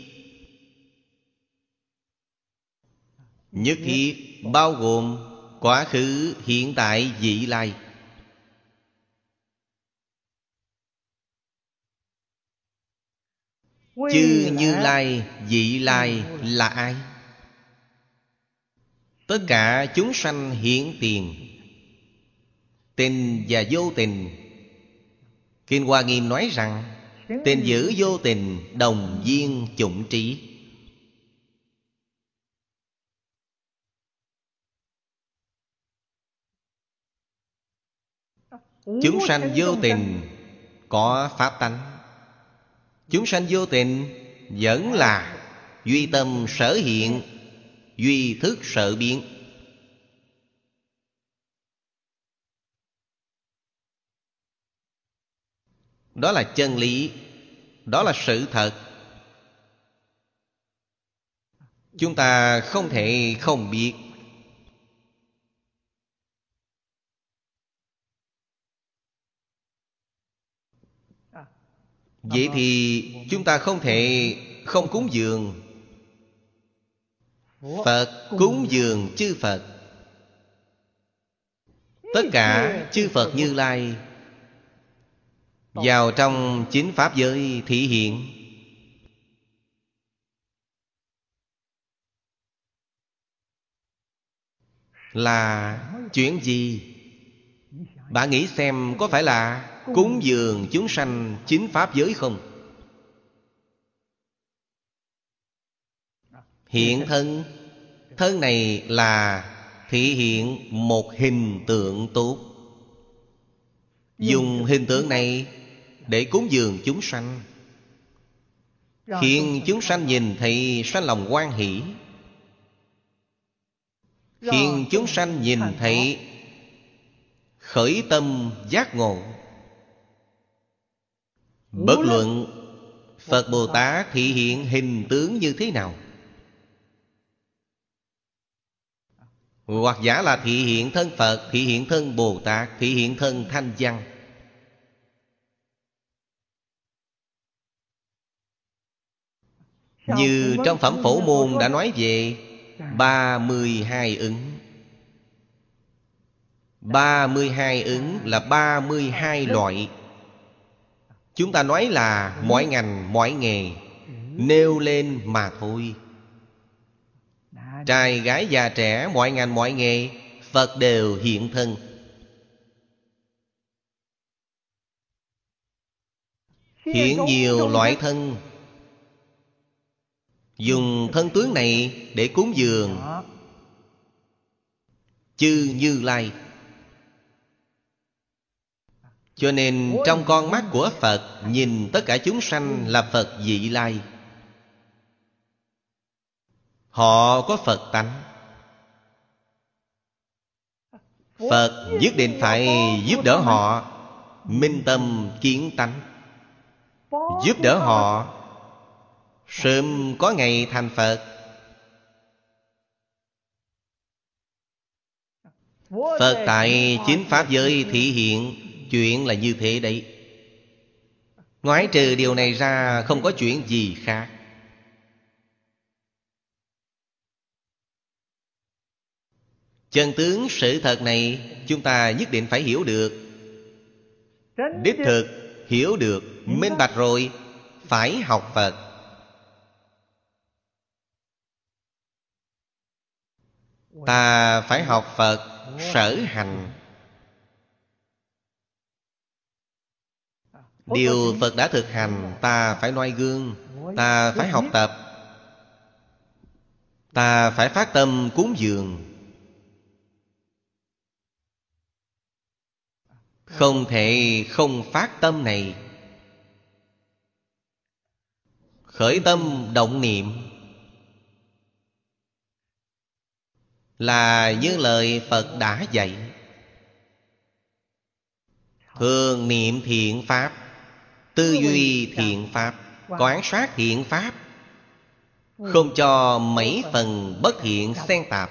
Nhất thiết bao gồm quá khứ, hiện tại, vị lai. Chư như lai, vị lai là ai? Tất cả chúng sanh hiện tiền. Tình và vô tình. Kinh hoa nghiêm nói rằng, tình giữ vô tình, đồng viên chủng trí. Chúng sanh vô tình có pháp tánh. Chúng sanh vô tình vẫn là duy tâm sở hiện duy thức sở biến. Đó là chân lý, đó là sự thật. Chúng ta không thể không biết. Vậy thì chúng ta không thể không cúng dường phật cúng dường chư phật. Tất cả chư phật như lai vào trong chính pháp giới thị hiện. Là chuyện gì? Bạn nghĩ xem có phải là cúng dường chúng sanh chính pháp giới không hiện thân. Thân này là thị hiện một hình tượng tốt. Dùng hình tượng này để cúng dường chúng sanh. Khiến chúng sanh nhìn thấy sanh lòng quan hỷ. Khiến chúng sanh nhìn thấy khởi tâm giác ngộ. Bất luận phật bồ tát. Thị hiện hình tướng như thế nào hoặc giả là thị hiện thân phật thị hiện thân bồ tát thị hiện thân thanh văn. Như trong phẩm phổ môn đã nói về ba mươi hai ứng. Ba mươi hai ứng là ba mươi hai loại. Chúng ta nói là mọi ngành mọi nghề. Nêu lên mà thôi trai gái già trẻ mọi ngành mọi nghề phật đều hiện thân. Hiện nhiều loại thân. Dùng thân tướng này để cúng dường. Chư như lai. Cho nên trong con mắt của phật nhìn tất cả chúng sanh là phật vị lai họ có phật tánh. Phật nhất định phải giúp đỡ họ minh tâm kiến tánh. Giúp đỡ họ sớm có ngày thành phật. Phật tại chính Pháp giới thị hiện Chuyện là như thế đấy. Ngoại trừ điều này ra Không có chuyện gì khác Chân tướng sự thật này Chúng ta nhất định phải hiểu được. Đích thực hiểu được Minh bạch rồi Phải học Phật. Ta phải học Phật sở hành. Điều Phật đã thực hành Ta phải noi gương Ta phải học tập. Ta phải phát tâm cúng dường Không thể không phát tâm này. Khởi tâm động niệm. Là như lời Phật đã dạy. Thường niệm thiện Pháp Tư duy thiện Pháp Quán sát thiện Pháp. Không cho mấy phần bất hiện xen tạp.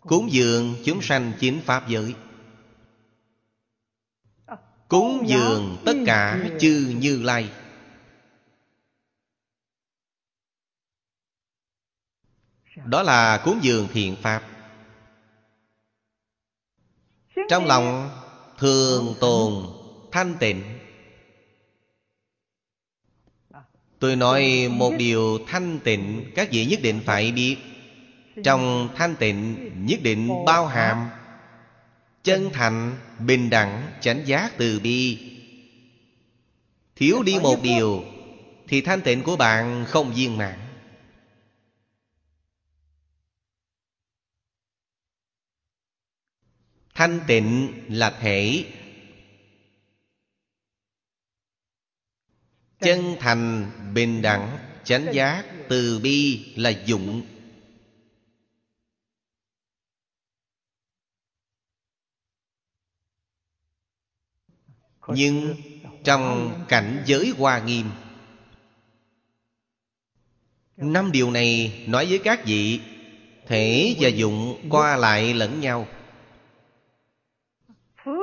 Cúng dường chúng sanh chính Pháp giới Cúng dường tất cả chư Như Lai. Đó là cúng dường thiện Pháp. Trong lòng thường tồn thanh tịnh. Tôi nói một điều thanh tịnh Các vị nhất định phải biết. Trong thanh tịnh nhất định bao hàm Chân thành, bình đẳng, chánh giác từ bi. Thiếu đi một điều Thì thanh tịnh của bạn không viên mãn. Thanh tịnh là thể. Chân thành, bình đẳng, chánh giác, từ bi là dụng. Nhưng trong cảnh giới hoa nghiêm Năm điều này nói với các vị Thể và dụng qua lại lẫn nhau.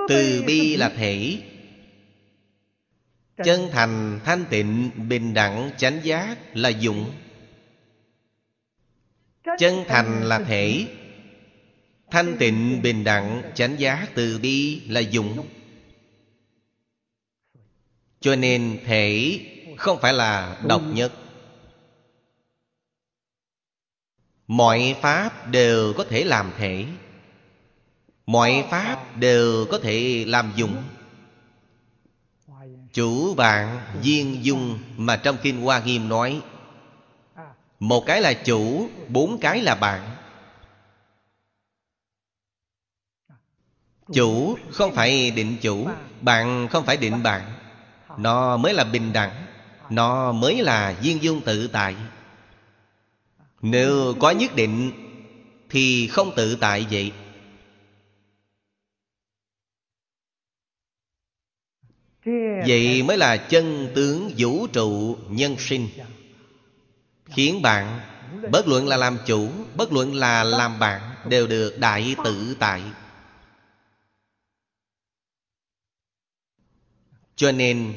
Từ bi là thể Chân thành, thanh tịnh, bình đẳng, chánh giác là dụng. Chân thành là thể Thanh tịnh, bình đẳng, chánh giác, từ bi là dụng Cho nên thể không phải là độc nhất. Mọi pháp đều có thể làm thể. Mọi pháp đều có thể làm dụng Chủ bạn viên dung Mà trong Kinh Hoa Nghiêm nói Một cái là chủ Bốn cái là bạn. Chủ không phải định chủ Bạn không phải định bạn nó mới là bình đẳng, Nó mới là viên dung tự tại. Nếu có nhất định, Thì không tự tại vậy. Vậy mới là chân tướng vũ trụ nhân sinh. Khiến bạn, Bất luận là làm chủ, Bất luận là làm bạn, Đều được đại tự tại. Cho nên,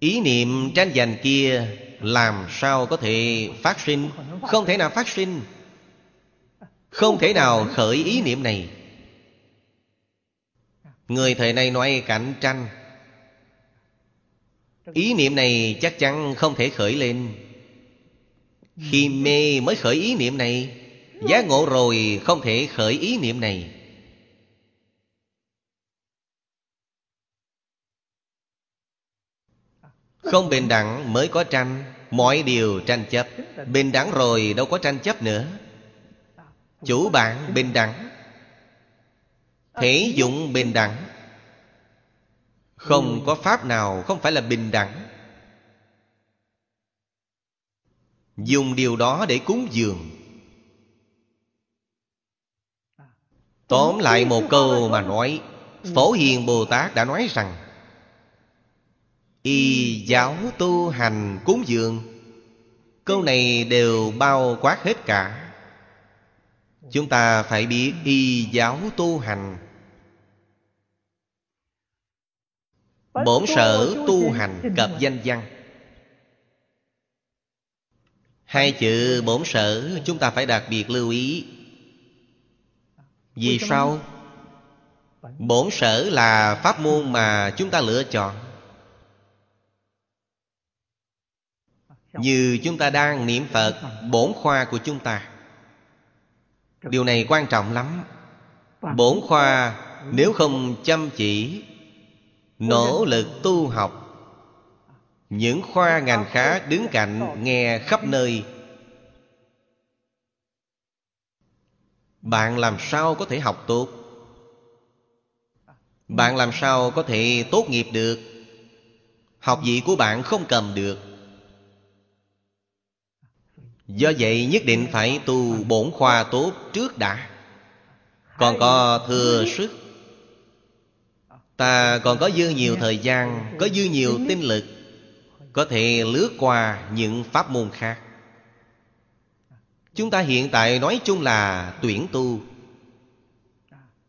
Ý niệm tranh giành kia Làm sao có thể phát sinh? Không thể nào phát sinh. Không thể nào khởi ý niệm này. Người thời nay nói cạnh tranh. Ý niệm này chắc chắn không thể khởi lên. Khi mê mới khởi ý niệm này giá ngộ rồi không thể khởi ý niệm này. Không bình đẳng mới có tranh, Mọi điều tranh chấp. Bình đẳng rồi đâu có tranh chấp nữa. Chủ bạn bình đẳng, Thể dụng bình đẳng. Không có pháp nào không phải là bình đẳng. Dùng điều đó để cúng dường. Tóm lại một câu mà nói, Phổ Hiền Bồ Tát đã nói rằng Y giáo tu hành cúng dường. Câu này đều bao quát hết cả. Chúng ta phải biết y giáo tu hành. Bổn sở tu hành cập danh văn. Hai chữ bổn sở chúng ta phải đặc biệt lưu ý. Vì sao? Bổn sở là pháp môn mà chúng ta lựa chọn. Như chúng ta đang niệm Phật, Bổn khoa của chúng ta. Điều này quan trọng lắm. Bổn khoa nếu không chăm chỉ, Nỗ lực tu học, Những khoa ngành khác đứng cạnh nghe khắp nơi, Bạn làm sao có thể học tốt? Bạn làm sao có thể tốt nghiệp được? Học vị của bạn không cầm được. Do vậy nhất định phải tu bổn khoa tốt trước đã. Còn có thừa sức, Ta còn có dư nhiều thời gian, Có dư nhiều tinh lực, Có thể lướt qua những pháp môn khác. Chúng ta hiện tại nói chung là tuyển tu.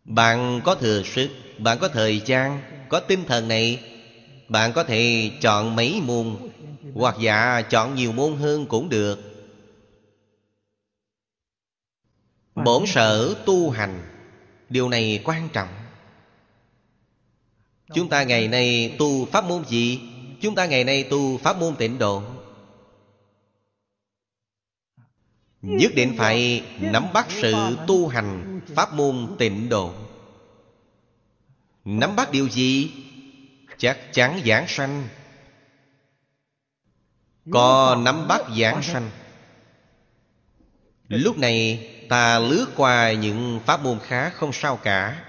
Bạn có thừa sức, Bạn có thời gian, Có tinh thần này, Bạn có thể chọn mấy môn, Hoặc dạ chọn nhiều môn hơn cũng được. Bổn sở tu hành, Điều này quan trọng. Chúng ta ngày nay tu pháp môn gì? Chúng ta ngày nay tu pháp môn tịnh độ. Nhất định phải nắm bắt sự tu hành pháp môn tịnh độ. Nắm bắt điều gì? Chắc chắn giảng sanh. Có nắm bắt giảng sanh. Lúc này ta lướt qua những pháp môn khác không sao cả.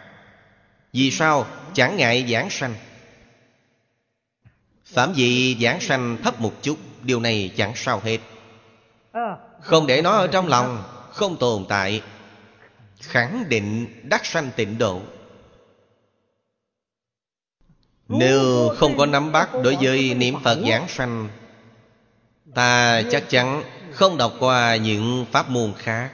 Vì sao? Chẳng ngại giảng sanh. Phạm vị giảng sanh thấp một chút, Điều này chẳng sao hết. Không để nó ở trong lòng, Không tồn tại. Khẳng định đắc sanh tịnh độ. Nếu không có nắm bắt đối với niệm Phật giảng sanh, Ta chắc chắn không đọc qua những pháp môn khác.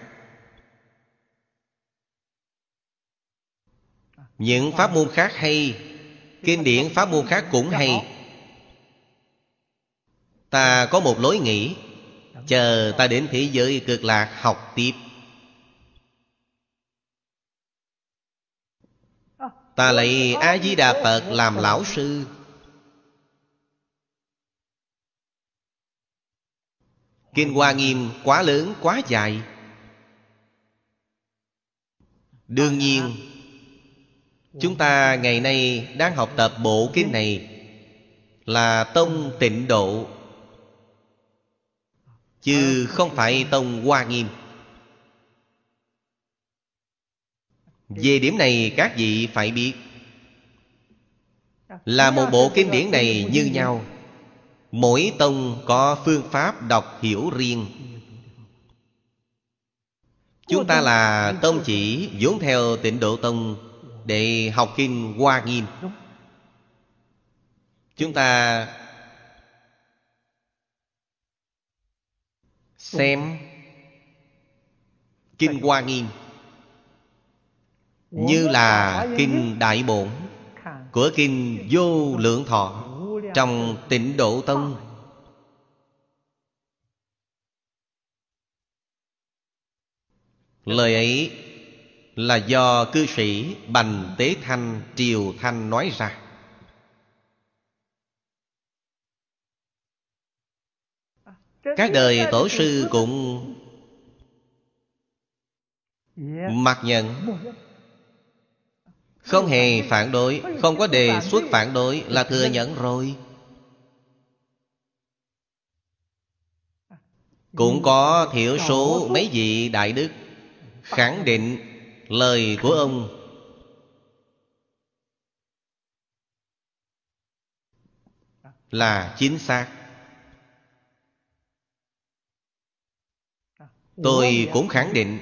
Những pháp môn khác hay. Kinh điển pháp môn khác cũng hay. Ta có một lối nghĩ. Chờ ta đến thế giới cực lạc học tiếp. Ta lấy A-di-đà Phật làm lão sư. Kinh Hoa Nghiêm quá lớn, quá dài. Đương nhiên Chúng ta ngày nay đang học tập bộ kinh này Là tông tịnh độ, Chứ không phải tông Hoa Nghiêm. Về điểm này các vị phải biết, Là một bộ kinh điển này như nhau. Mỗi tông có phương pháp đọc hiểu riêng. Chúng ta là tông chỉ, vốn theo tịnh độ tông để học kinh Hoa Nghiêm. Chúng ta Xem Kinh Hoa Nghiêm Như là Kinh Đại Bổn Của Kinh Vô Lượng Thọ. Trong tịnh Độ Tông. Lời ấy là do cư sĩ Bành Tế Thanh, Triều Thanh nói ra. Các đời tổ sư cũng mặc nhận. Không hề phản đối, Không có đề xuất phản đối Là thừa nhận rồi. Cũng có thiểu số mấy vị đại đức Khẳng định lời của ông. Là chính xác. Tôi cũng khẳng định.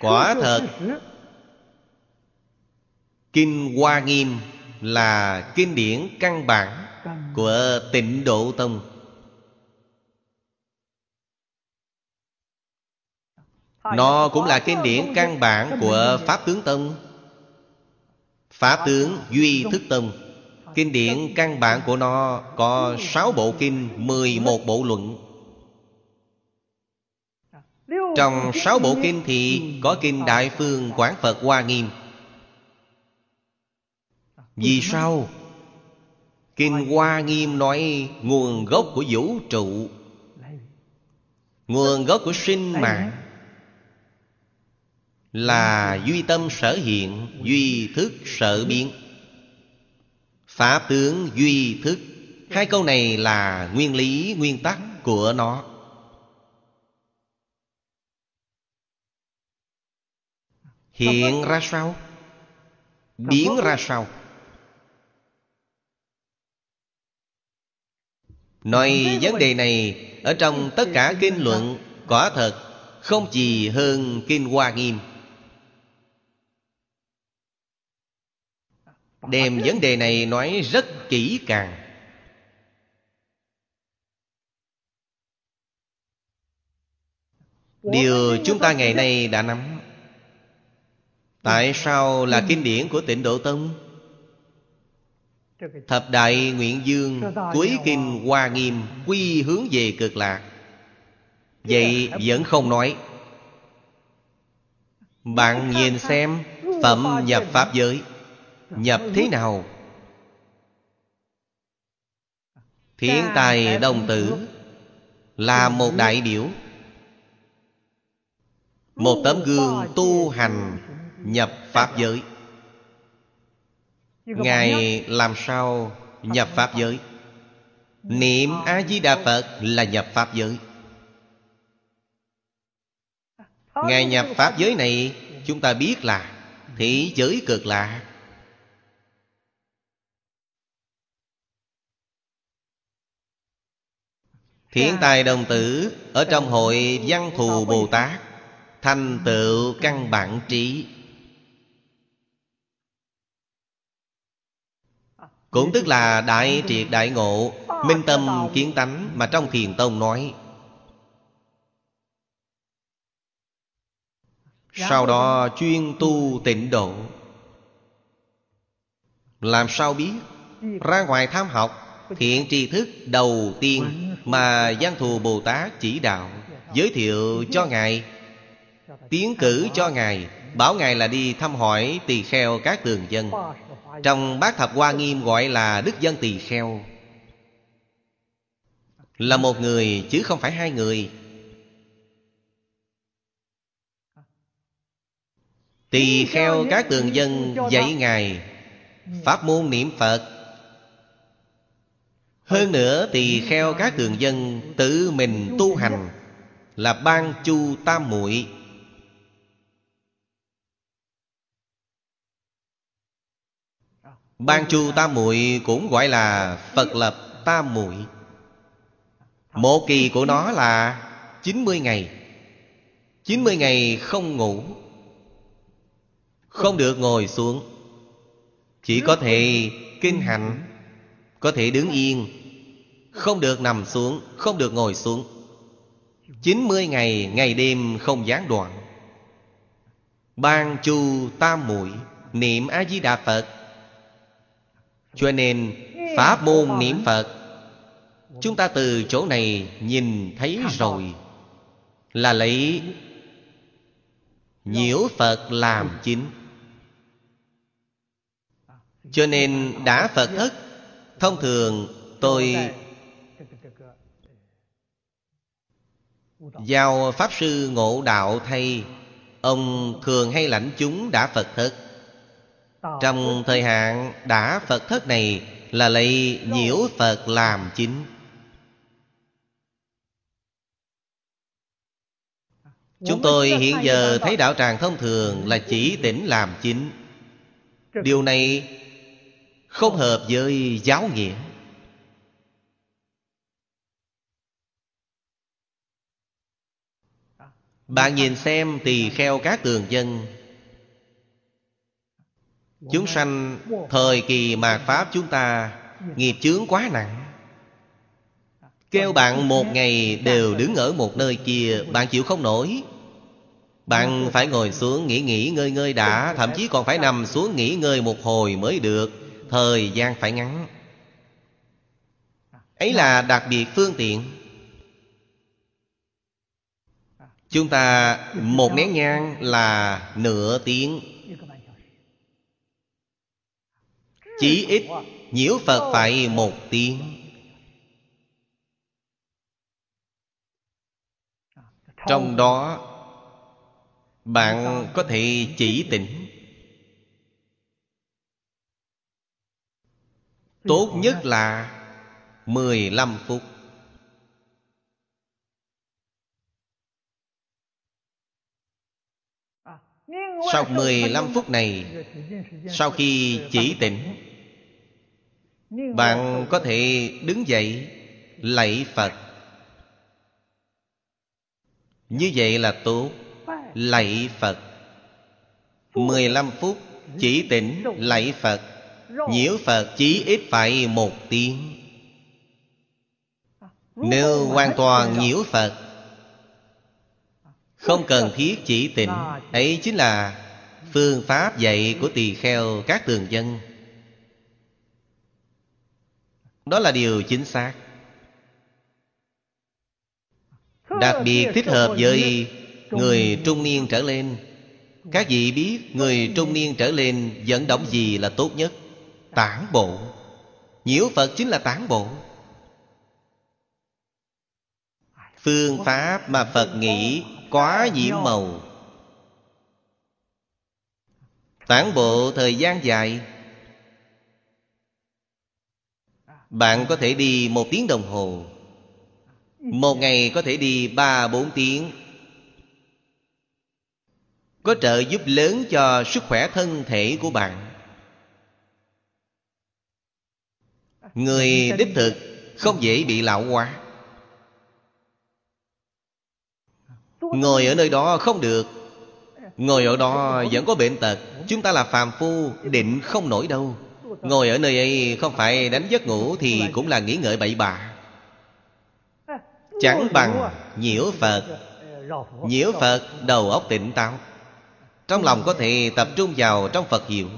Quả thật, Kinh Hoa Nghiêm là kinh điển căn bản của tịnh độ tông. Nó cũng là kinh điển căn bản của Pháp Tướng Tông. Pháp Tướng Duy Thức Tông. Kinh điển căn bản của nó có 6 bộ kinh, 11 bộ luận. Trong 6 bộ kinh thì có kinh Đại Phương Quán Phật Hoa Nghiêm. Vì sao? Kinh Hoa Nghiêm nói nguồn gốc của vũ trụ. Nguồn gốc của sinh mạng. Là duy tâm sở hiện Duy thức sở biến. Pháp tướng duy thức Hai câu này là nguyên lý, nguyên tắc của nó. Hiện ra sao? Biến ra sao? Nói vấn đề này Ở trong tất cả kinh luận Quả thật không gì hơn Kinh Hoa Nghiêm Đem vấn đề này nói rất kỹ càng. Điều chúng ta ngày nay đã nắm. Tại sao là kinh điển của tịnh Độ Tông? Thập Đại Nguyện Dương Cuối Kinh Hoa Nghiêm Quy hướng về cực lạc. Vậy vẫn không nói. Bạn nhìn xem Phẩm nhập Pháp giới. Nhập thế nào? Thiện tài đồng tử Là một đại biểu. Một tấm gương tu hành Nhập Pháp giới. Ngài làm sao nhập Pháp giới? Niệm A-di-đà Phật là nhập Pháp giới. Ngài nhập Pháp giới này Chúng ta biết là Thị giới cực lạ Thiện tài đồng tử Ở trong hội văn thù Bồ Tát Thành tựu căn bản trí. Cũng tức là đại triệt đại ngộ Minh tâm kiến tánh Mà trong thiền tông nói. Sau đó chuyên tu tịnh độ. Làm sao biết? Ra ngoài tham học Thiện tri thức đầu tiên Mà Giang Thù Bồ Tát chỉ đạo, Giới thiệu cho Ngài. Tiến cử cho Ngài, Bảo Ngài là đi thăm hỏi tỳ kheo các tường dân. Trong bát thập hoa nghiêm gọi là Đức Dân Tỳ Kheo. Là một người chứ không phải hai người. Tỳ kheo các tường dân dạy Ngài Pháp môn niệm Phật hơn nữa tỳ kheo các thường dân Tự mình tu hành Là ban chu tam muội. Ban chu tam muội cũng gọi là Phật lập tam muội. Một kỳ của nó là 90 ngày. 90 ngày không ngủ, Không được ngồi xuống, Chỉ có thể kinh hành có thể đứng yên. Không được nằm xuống, Không được ngồi xuống. 90 ngày ngày đêm không gián đoạn. Ban chu tam muội, Niệm A-di-đà Phật. Cho nên, Pháp môn niệm Phật. Chúng ta từ chỗ này nhìn thấy rồi. Là lấy Nhiễu Phật làm chính. Cho nên đã Phật ất Thông thường, tôi Giao Pháp Sư Ngộ Đạo thay. Ông thường hay lãnh chúng đã Phật thất trong thời hạn đã Phật thất này Là lấy nhiễu Phật làm chính. Chúng tôi hiện giờ thấy đạo tràng thông thường Là chỉ tỉnh làm chính. Điều này không hợp với giáo nghĩa. Bạn nhìn xem tỳ kheo các tường dân. Chúng sanh, thời kỳ mạt Pháp chúng ta, Nghiệp chướng quá nặng. Kêu bạn một ngày đều đứng ở một nơi kia, Bạn chịu không nổi. Bạn phải ngồi xuống nghỉ nghỉ ngơi ngơi đã, Thậm chí còn phải nằm xuống nghỉ ngơi một hồi mới được. Thời gian phải ngắn. Ấy là đặc biệt phương tiện. Chúng ta một nén nhang là nửa tiếng. Chỉ ít, nhiễu Phật phải một tiếng. Trong đó, Bạn có thể chỉ tỉnh Tốt nhất là 15 phút. Sau 15 phút này Sau khi chỉ tỉnh Bạn có thể đứng dậy Lạy Phật. Như vậy là tốt. Lạy Phật. 15 phút chỉ tỉnh lạy Phật Nhiễu Phật chỉ ít phải một tiếng. Nếu hoàn toàn nhiễu Phật Không cần thiết chỉ tỉnh Ấy chính là phương pháp dạy của tỳ kheo các tường dân. Đó là điều chính xác. Đặc biệt thích hợp với người trung niên trở lên. Các vị biết người trung niên trở lên dẫn động gì là tốt nhất Tản bộ. Nhiễu Phật chính là tản bộ. Phương pháp mà Phật nghĩ quá nhiễm màu. Tản bộ thời gian dài. Bạn có thể đi một tiếng đồng hồ. Một ngày có thể đi ba, bốn tiếng. Có trợ giúp lớn cho sức khỏe thân thể của bạn. Người đích thực không dễ bị lão hóa. Ngồi ở nơi đó không được. Ngồi ở đó vẫn có bệnh tật. Chúng ta là phàm phu Định không nổi đâu. Ngồi ở nơi ấy không phải đánh giấc ngủ Thì cũng là nghĩ ngợi bậy bạ. Chẳng bằng nhiễu Phật. Nhiễu Phật đầu óc tỉnh táo. Trong lòng có thể tập trung vào trong Phật hiệu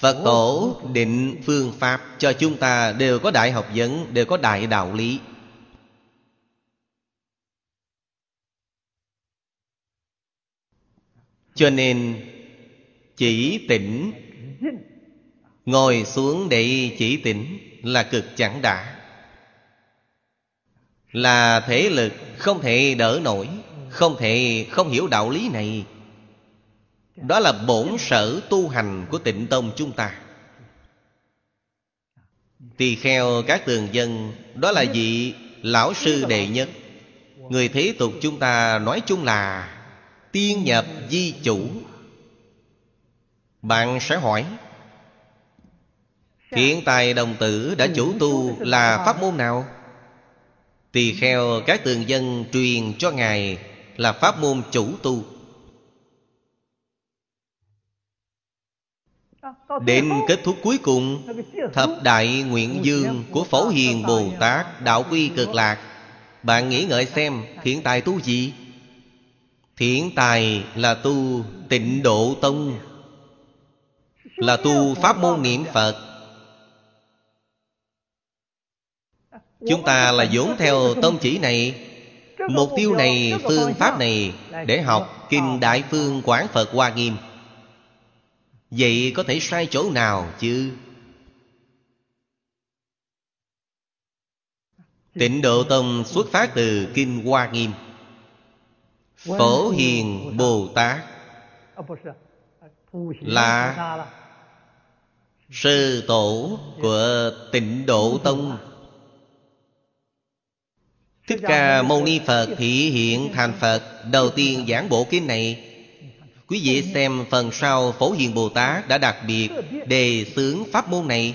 Phật tổ định phương pháp cho chúng ta đều có đại học vấn, đều có đại đạo lý. Cho nên chỉ tỉnh Ngồi xuống để chỉ tỉnh là cực chẳng đã Là thể lực không thể đỡ nổi Không thể không hiểu đạo lý này đó là bổn sở tu hành của tịnh tông chúng ta. Tỳ kheo các tường dân, Đó là vị lão sư đệ nhất. Người thế tục chúng ta nói chung là Tiên nhập di chủ. Bạn sẽ hỏi, hiện tại đồng tử đã chủ tu là pháp môn nào? Tỳ kheo các tường dân truyền cho Ngài là pháp môn chủ tu. Đến kết thúc cuối cùng Thập đại nguyện dương của Phổ Hiền Bồ Tát Đạo quy cực lạc. Bạn nghĩ ngợi xem thiện tài tu gì? Thiện tài là tu tịnh độ tông Là tu pháp môn niệm Phật. Chúng ta là vốn theo tông chỉ này. Mục tiêu này, phương pháp này Để học Kinh Đại Phương Quán Phật Hoa Nghiêm Vậy có thể sai chỗ nào chứ? Tịnh Độ Tông xuất phát từ Kinh Hoa Nghiêm. Phổ Hiền Bồ Tát. Là Sư tổ của tịnh Độ Tông. Thích Ca Mâu Ni Phật thị hiện thành Phật. Đầu tiên giảng bộ kinh này Quý vị xem phần sau Phổ Hiền Bồ Tát đã đặc biệt đề xướng pháp môn này.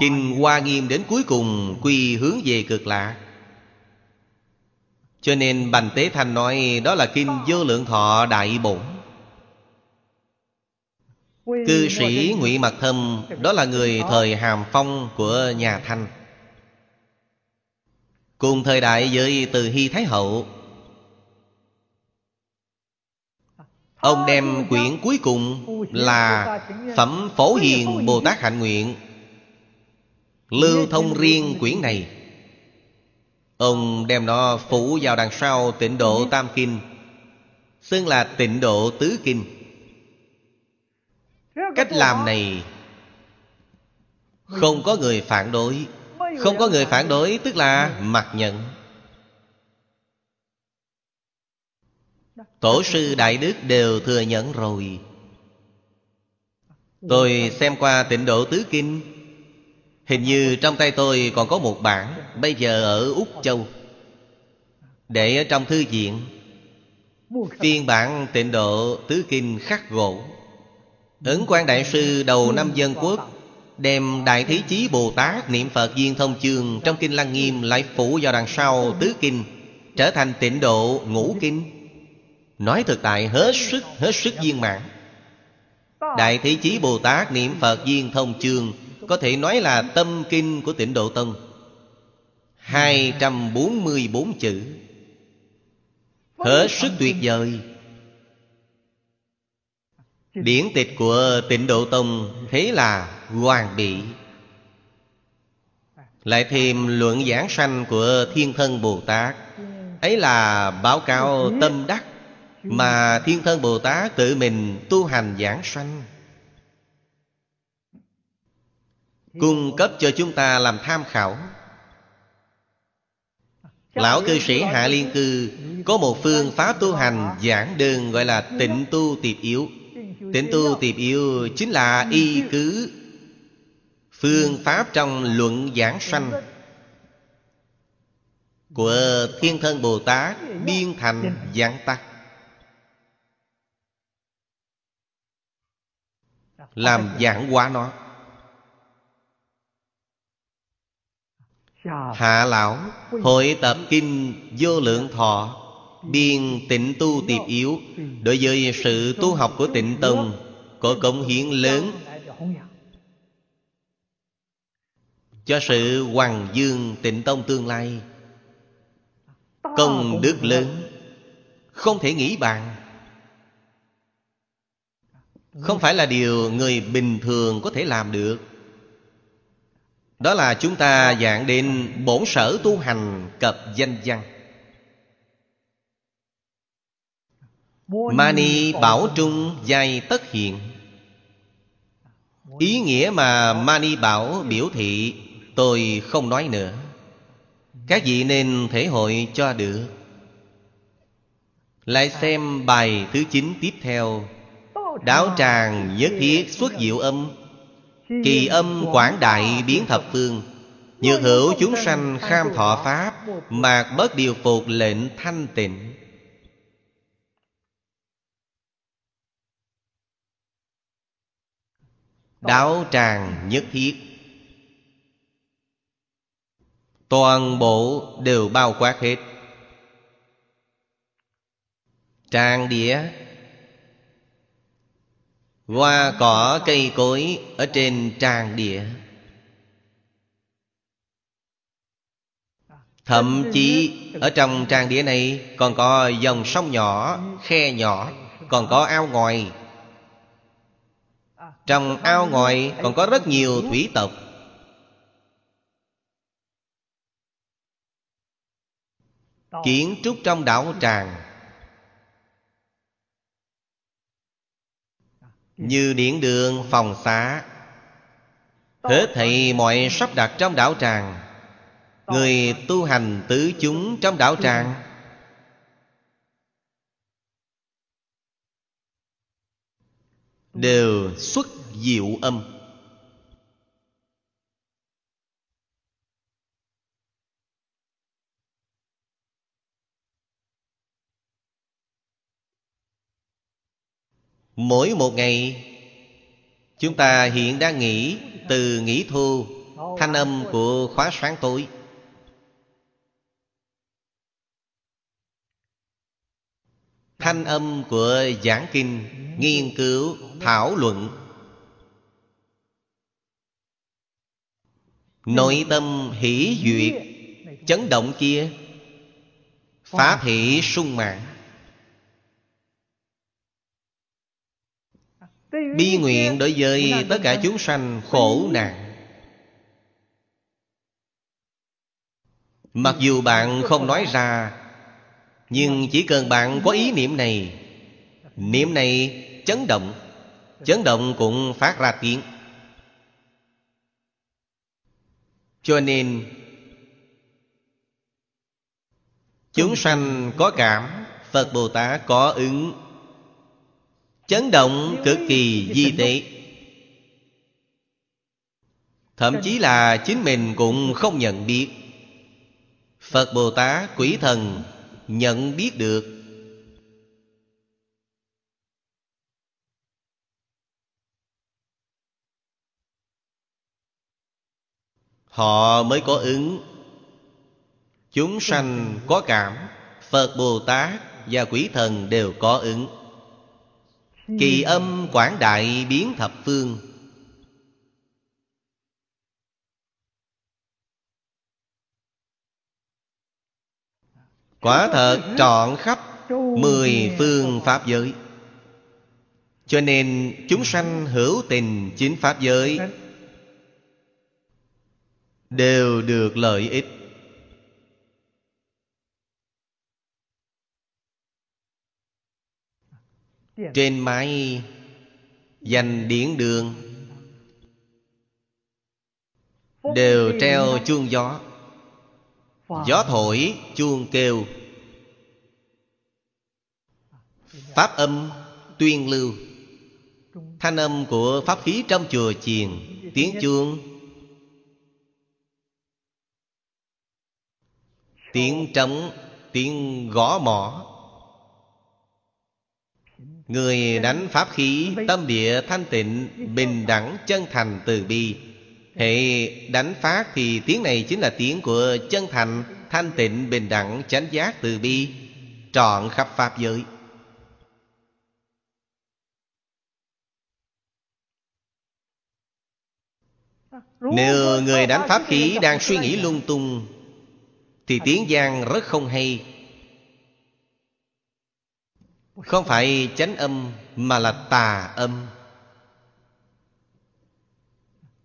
Kinh Hoa Nghiêm đến cuối cùng quy hướng về cực lạ Cho nên Bành Tế Thanh nói đó là Kinh Vô Lượng Thọ Đại Bổn. Cư sĩ Ngụy Mặc Thâm Đó là người thời hàm phong của nhà Thanh. Cùng thời đại với Từ Hy Thái Hậu. Ông đem quyển cuối cùng là Phẩm Phổ Hiền Bồ Tát Hạnh Nguyện. Lưu thông riêng quyển này. Ông đem nó phủ vào đằng sau tịnh độ Tam Kinh, Xưng là tịnh độ Tứ Kinh. Cách làm này Không có người phản đối. Không có người phản đối, tức là mặc nhận. Tổ sư Đại Đức đều thừa nhận rồi. Tôi xem qua tịnh độ tứ kinh, Hình như trong tay tôi còn có một bản, Bây giờ ở Úc Châu. Để ở trong thư viện, Phiên bản tịnh độ tứ kinh khắc gỗ. Ấn quan đại sư đầu năm dân quốc Đem Đại Thế Chí Bồ Tát niệm Phật viên thông chương Trong kinh Lăng Nghiêm lại phủ vào đằng sau tứ kinh, Trở thành tịnh độ ngũ kinh. Nói thực tại, hết sức hết sức viên mãn. Đại Thế Chí Bồ Tát niệm Phật viên thông chương, Có thể nói là tâm kinh của tịnh Độ Tông. 244 chữ. Hết sức tuyệt vời. Điển tịch của tịnh Độ Tông Thế là hoàn bị Lại thêm luận giảng sanh của Thiên Thân Bồ Tát. Ấy là báo cáo tâm đắc Mà Thiên Thân Bồ Tát tự mình tu hành giảng sanh. Cung cấp cho chúng ta làm tham khảo. Lão cư sĩ Hạ Liên Cư Có một phương pháp tu hành giảng đơn gọi là tịnh tu tiệp yếu. Tịnh tu tiệp yếu chính là y cứ. Phương pháp trong luận giảng sanh. Của Thiên Thân Bồ Tát Biên thành giảng tắc Làm giảng hóa nó. Hạ lão, Hội tập kinh vô lượng thọ, Biên tịnh tu tiệp yếu, Đối với sự tu học của tịnh tông, Có công hiến lớn Cho sự hoàng dương tịnh tông tương lai. Công đức lớn Không thể nghĩ bàn. Không phải là điều người bình thường có thể làm được. Đó là chúng ta dạng đến bổn sở tu hành cập danh văn. Mani bảo trung giai tất hiện. Ý nghĩa mà Mani bảo biểu thị Tôi không nói nữa. Các vị nên thể hội cho được? Lại xem bài thứ chín tiếp theo. Đáo tràng nhất thiết xuất diệu âm. Kỳ âm quảng đại biến thập phương. Nhược hữu chúng sanh kham thọ pháp, Mạc bất điều phục lệnh thanh tịnh. Đáo tràng nhất thiết. Toàn bộ đều bao quát hết. Trang đĩa, Hoa cỏ cây cối Ở trên trang địa Thậm chí ở trong trang địa này Còn có dòng sông nhỏ, Khe nhỏ, Còn có ao ngòi Trong ao ngòi còn có rất nhiều thủy tộc. Kiến trúc trong đảo tràng. Như điện đường, phòng xá. Hết thảy mọi sắp đặt trong đảo tràng. Người tu hành tứ chúng trong đảo tràng. Đều xuất diệu âm. Mỗi một ngày Chúng ta hiện đang nghỉ Từ nghỉ thu Thanh âm của khóa sáng tối. Thanh âm của giảng kinh Nghiên cứu, thảo luận. Nội tâm hỷ duyệt Chấn động kia Phá thị sung mạng Bi nguyện đối với tất cả chúng sanh khổ nạn. Mặc dù bạn không nói ra Nhưng chỉ cần bạn có ý niệm này Niệm này chấn động Chấn động cũng phát ra tiếng. Cho nên Chúng sanh có cảm Phật Bồ Tát có ứng Chấn động cực kỳ di tế. Thậm chí là chính mình cũng không nhận biết. Phật Bồ Tát quỷ thần nhận biết được. Họ mới có ứng. Chúng sanh có cảm, Phật Bồ Tát và quỷ thần đều có ứng. Kỳ âm quảng đại biến thập phương. Quả thật trọn khắp Mười phương Pháp giới. Cho nên chúng sanh hữu tình chính Pháp giới Đều được lợi ích Trên mái Dành điển đường Đều treo chuông gió. Gió thổi, chuông kêu. Pháp âm tuyên lưu. Thanh âm của pháp khí trong chùa chiền, Tiếng chuông. Tiếng trống, Tiếng gõ mỏ Người đánh pháp khí, Tâm địa, thanh tịnh, Bình đẳng, chân thành từ bi. Hệ đánh phát thì tiếng này chính là tiếng của chân thành, Thanh tịnh, bình đẳng, chánh giác từ bi. Trọn khắp Pháp giới. Nếu người đánh pháp khí đang suy nghĩ lung tung, Thì tiếng giang rất không hay. Không phải chánh âm Mà là tà âm.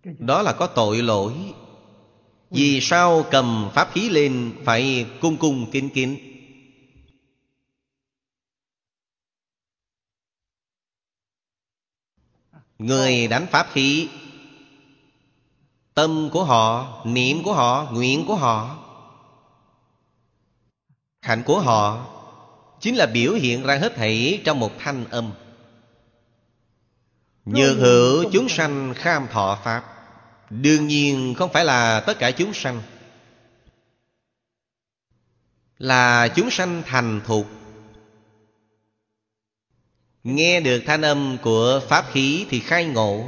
Đó là có tội lỗi. Vì sao cầm pháp khí lên Phải cung cung kính kính Người đánh pháp khí Tâm của họ, niệm của họ, nguyện của họ Hạnh của họ Chính là biểu hiện ra hết thảy trong một thanh âm. Nhược hữu chúng sanh kham thọ Pháp Đương nhiên không phải là tất cả chúng sanh. Là chúng sanh thành thục. Nghe được thanh âm của Pháp khí thì khai ngộ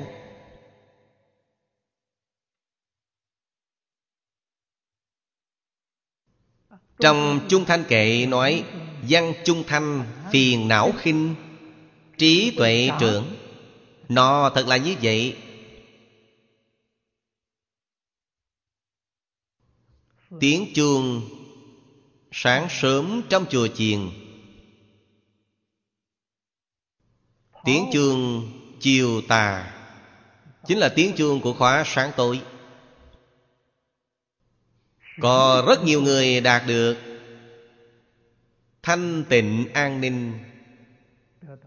Trong Trung Thanh Kệ nói, Văn Trung Thanh phiền não khinh, Trí tuệ trưởng. Nó thật là như vậy. Tiếng chuông Sáng sớm trong chùa chiền. Tiếng chuông chiều tà Chính là tiếng chuông của khóa sáng tối. Có rất nhiều người đạt được Thanh tịnh an ninh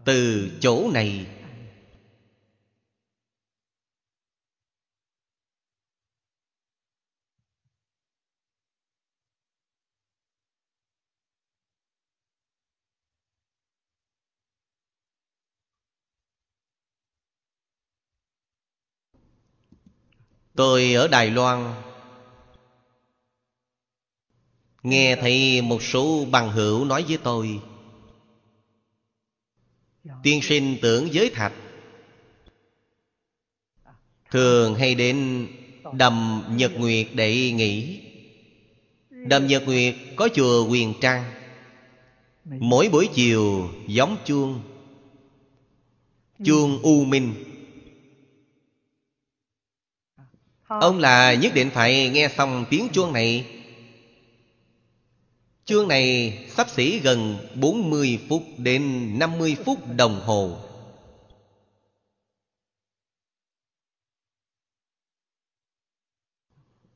Từ chỗ này. Tôi ở Đài Loan Nghe thấy một số bằng hữu nói với tôi. Tiên sinh tưởng giới thạch. Thường hay đến đầm Nhật Nguyệt để nghỉ. Đầm Nhật Nguyệt có chùa Quyền Trang. Mỗi buổi chiều, giống chuông. Chuông U Minh. Ông là nhất định phải nghe xong tiếng chuông này. Chương này sắp xỉ gần 40 phút đến 50 phút đồng hồ.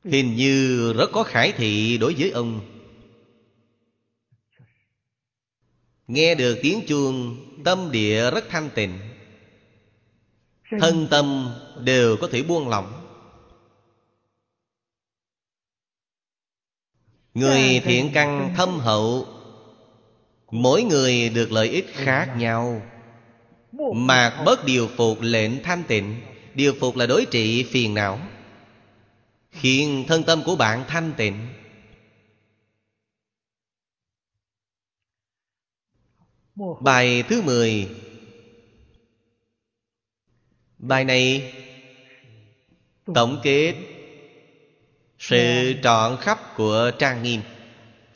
Hình như rất có khải thị đối với ông. Nghe được tiếng chuông, Tâm địa rất thanh tịnh. Thân tâm đều có thể buông lỏng. Người thiện căn thâm hậu Mỗi người được lợi ích khác nhau. Mạc bớt điều phục lệnh thanh tịnh Điều phục là đối trị phiền não. Khiến thân tâm của bạn thanh tịnh. Bài thứ 10 Bài này Tổng kết Sự trọn khắp của Trang Nghiêm.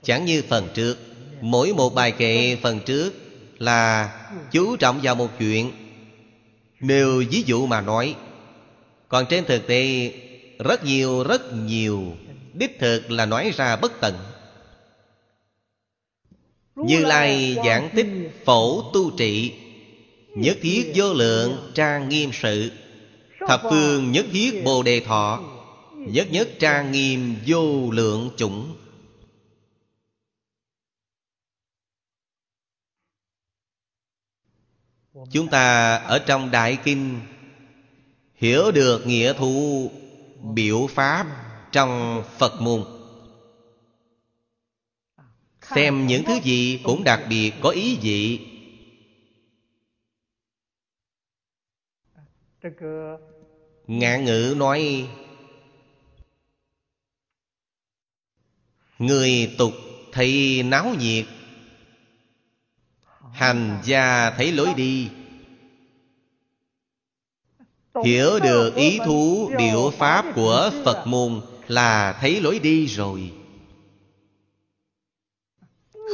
Chẳng như phần trước Mỗi một bài kệ phần trước Là chú trọng vào một chuyện. Nêu ví dụ mà nói Còn trên thực tế Rất nhiều rất nhiều Đích thực là nói ra bất tận. Như Lai giảng tích phổ tu trị Nhất thiết vô lượng trang nghiêm sự Thập phương nhất thiết bồ đề thọ Nhất nhất trang nghiêm vô lượng chủng. Chúng ta ở trong Đại Kinh Hiểu được nghĩa thu biểu pháp trong Phật môn. Xem những thứ gì cũng đặc biệt, có ý vị. Ngạn ngữ nói Người tục thấy náo nhiệt, Hành gia thấy lối đi. Hiểu được ý thú biểu pháp của Phật môn Là thấy lối đi rồi.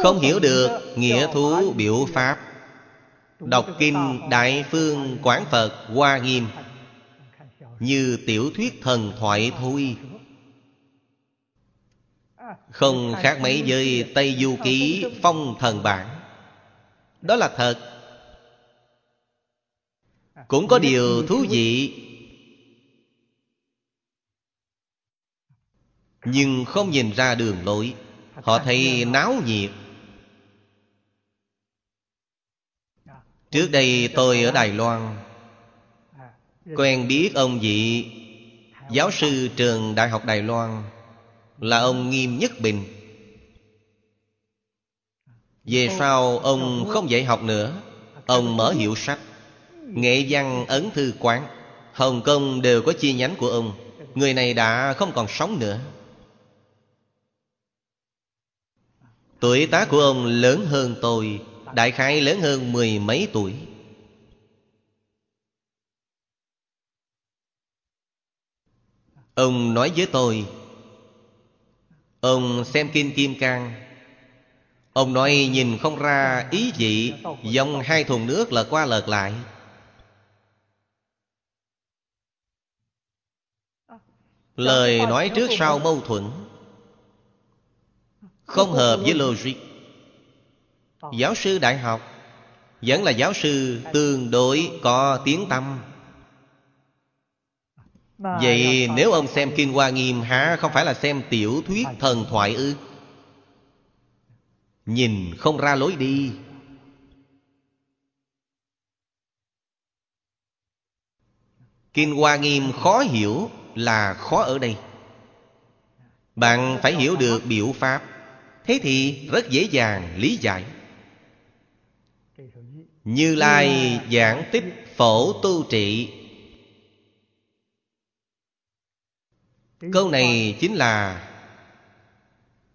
Không hiểu được nghĩa thú, biểu pháp. Đọc kinh Đại Phương Quán Phật Hoa Nghiêm. Như tiểu thuyết thần thoại thôi. Không khác mấy với Tây Du Ký Phong Thần Bản. Đó là thật. Cũng có điều thú vị. Nhưng không nhìn ra đường lối, Họ thấy náo nhiệt. Trước đây tôi ở Đài Loan. Quen biết ông vị Giáo sư trường Đại học Đài Loan. Là ông Nghiêm Nhất Bình. Về sau ông không dạy học nữa. Ông mở hiệu sách Nghệ văn ấn thư quán. Hồng Kông đều có chi nhánh của ông. Người này đã không còn sống nữa. Tuổi tác của ông lớn hơn tôi Đại khái lớn hơn mười mấy tuổi. Ông nói với tôi Ông xem Kinh Kim Cang. Ông nói nhìn không ra ý gì, Dòng hai thùng nước lật qua lật lại. Lời nói trước sau mâu thuẫn. Không hợp với logic. Giáo sư đại học Vẫn là giáo sư tương đối có tiếng tâm Vậy nếu ông xem Kinh Hoa Nghiêm hả? Không phải là xem tiểu thuyết thần thoại ư? Nhìn không ra lối đi. Kinh Hoa Nghiêm khó hiểu là khó ở đây. Bạn phải hiểu được biểu pháp. Thế thì rất dễ dàng lý giải. Như Lai giảng tích phổ tu trị Câu này chính là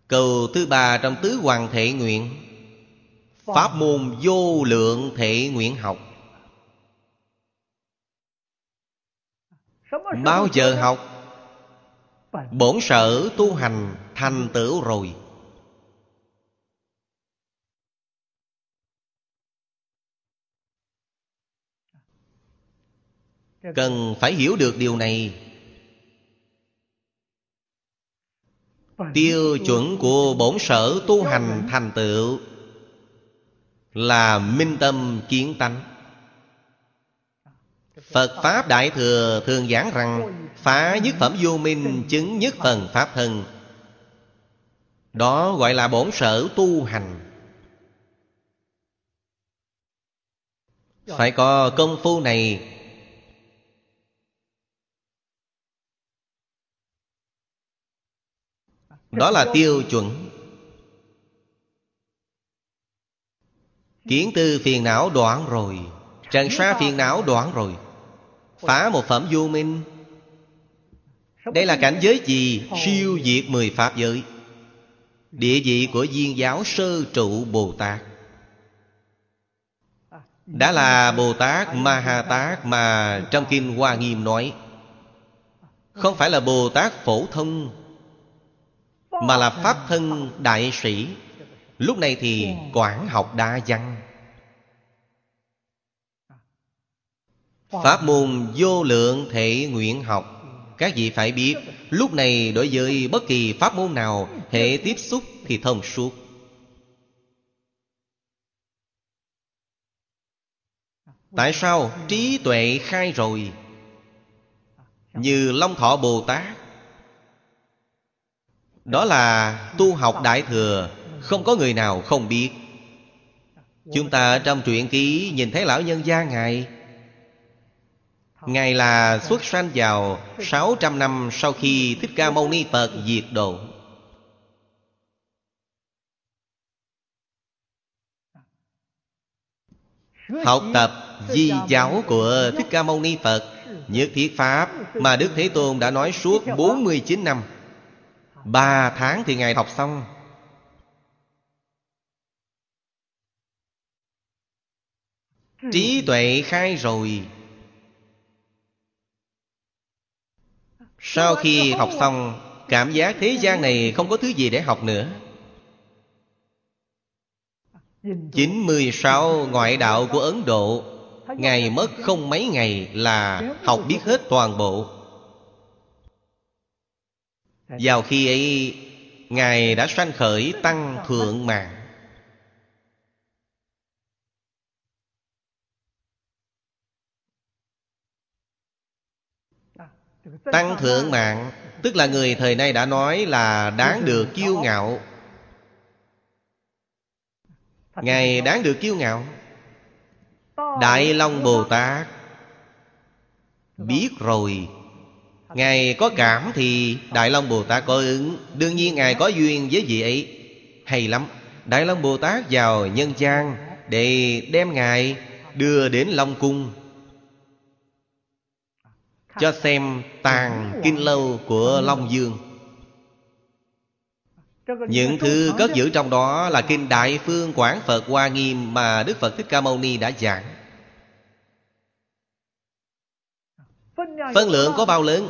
Câu thứ ba trong tứ hoàng thể nguyện. Pháp môn vô lượng thể nguyện học. Bao giờ học? Bổn sở tu hành thành tựu rồi. Cần phải hiểu được điều này Tiêu chuẩn của bổn sở tu hành thành tựu Là minh tâm kiến tánh. Phật Pháp Đại Thừa thường giảng rằng, Phá nhất phẩm vô minh chứng nhất phần Pháp thân. Đó gọi là bổn sở tu hành. Phải có công phu này Đó là tiêu chuẩn. Kiến tư phiền não đoạn rồi. Trần sa phiền não đoạn rồi. Phá một phẩm vô minh. Đây là cảnh giới gì? Siêu diệt mười pháp giới. Địa vị của viên giáo sơ trụ Bồ Tát. Đã là Bồ Tát Ma Ha Tát Mà trong Kinh Hoa Nghiêm nói, Không phải là Bồ Tát phổ thông mà là Pháp thân đại sĩ, Lúc này thì quản học đa văn. Pháp môn vô lượng thể nguyện học, Các vị phải biết, Lúc này đối với bất kỳ pháp môn nào Hệ tiếp xúc thì thông suốt. Tại sao trí tuệ khai rồi? Như Long Thọ Bồ Tát đó là tu học Đại Thừa, Không có người nào không biết. Chúng ta trong truyện ký Nhìn thấy lão nhân gia Ngài. Ngài là xuất sanh vào 600 năm sau khi Thích Ca Mâu Ni Phật diệt độ. Học tập di giáo của Thích Ca Mâu Ni Phật, Nhất thiết Pháp mà Đức Thế Tôn đã nói suốt 49 năm. Ba tháng thì Ngài học xong. Trí tuệ khai rồi. Sau khi học xong Cảm giác thế gian này không có thứ gì để học nữa. 96 ngoại đạo của Ấn Độ Ngài mất không mấy ngày là học biết hết toàn bộ Vào khi ấy Ngài đã sanh khởi tăng thượng mạng. Tăng thượng mạng Tức là người thời nay đã nói là đáng được kiêu ngạo. Ngài đáng được kiêu ngạo. Đại Long Bồ Tát Biết rồi Ngài có cảm thì Đại Long Bồ Tát có ứng. Đương nhiên Ngài có duyên với vị ấy. Hay lắm. Đại Long Bồ Tát vào nhân gian Để đem Ngài đưa đến Long Cung. Cho xem tàn kinh lâu của Long Dương. Những thứ cất giữ trong đó là kinh Đại Phương Quảng Phật Hoa Nghiêm Mà Đức Phật Thích Ca Mâu Ni đã giảng. Phân lượng có bao lớn?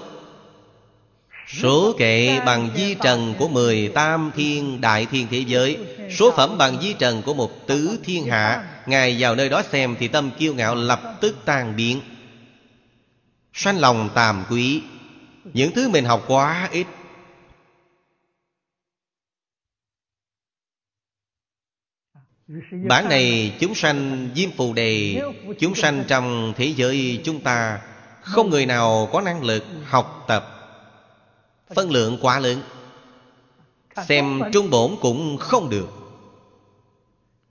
Số kệ bằng di trần của mười tam thiên đại thiên thế giới, Số phẩm bằng di trần của một tứ thiên hạ, Ngài vào nơi đó xem thì tâm kiêu ngạo lập tức tan biến. Sanh lòng tàm quý, Những thứ mình học quá ít. Bản này chúng sanh Diêm Phù Đề, Chúng sanh trong thế giới chúng ta. Không người nào có năng lực học tập. Phân lượng quá lớn. Xem trung bổn cũng không được.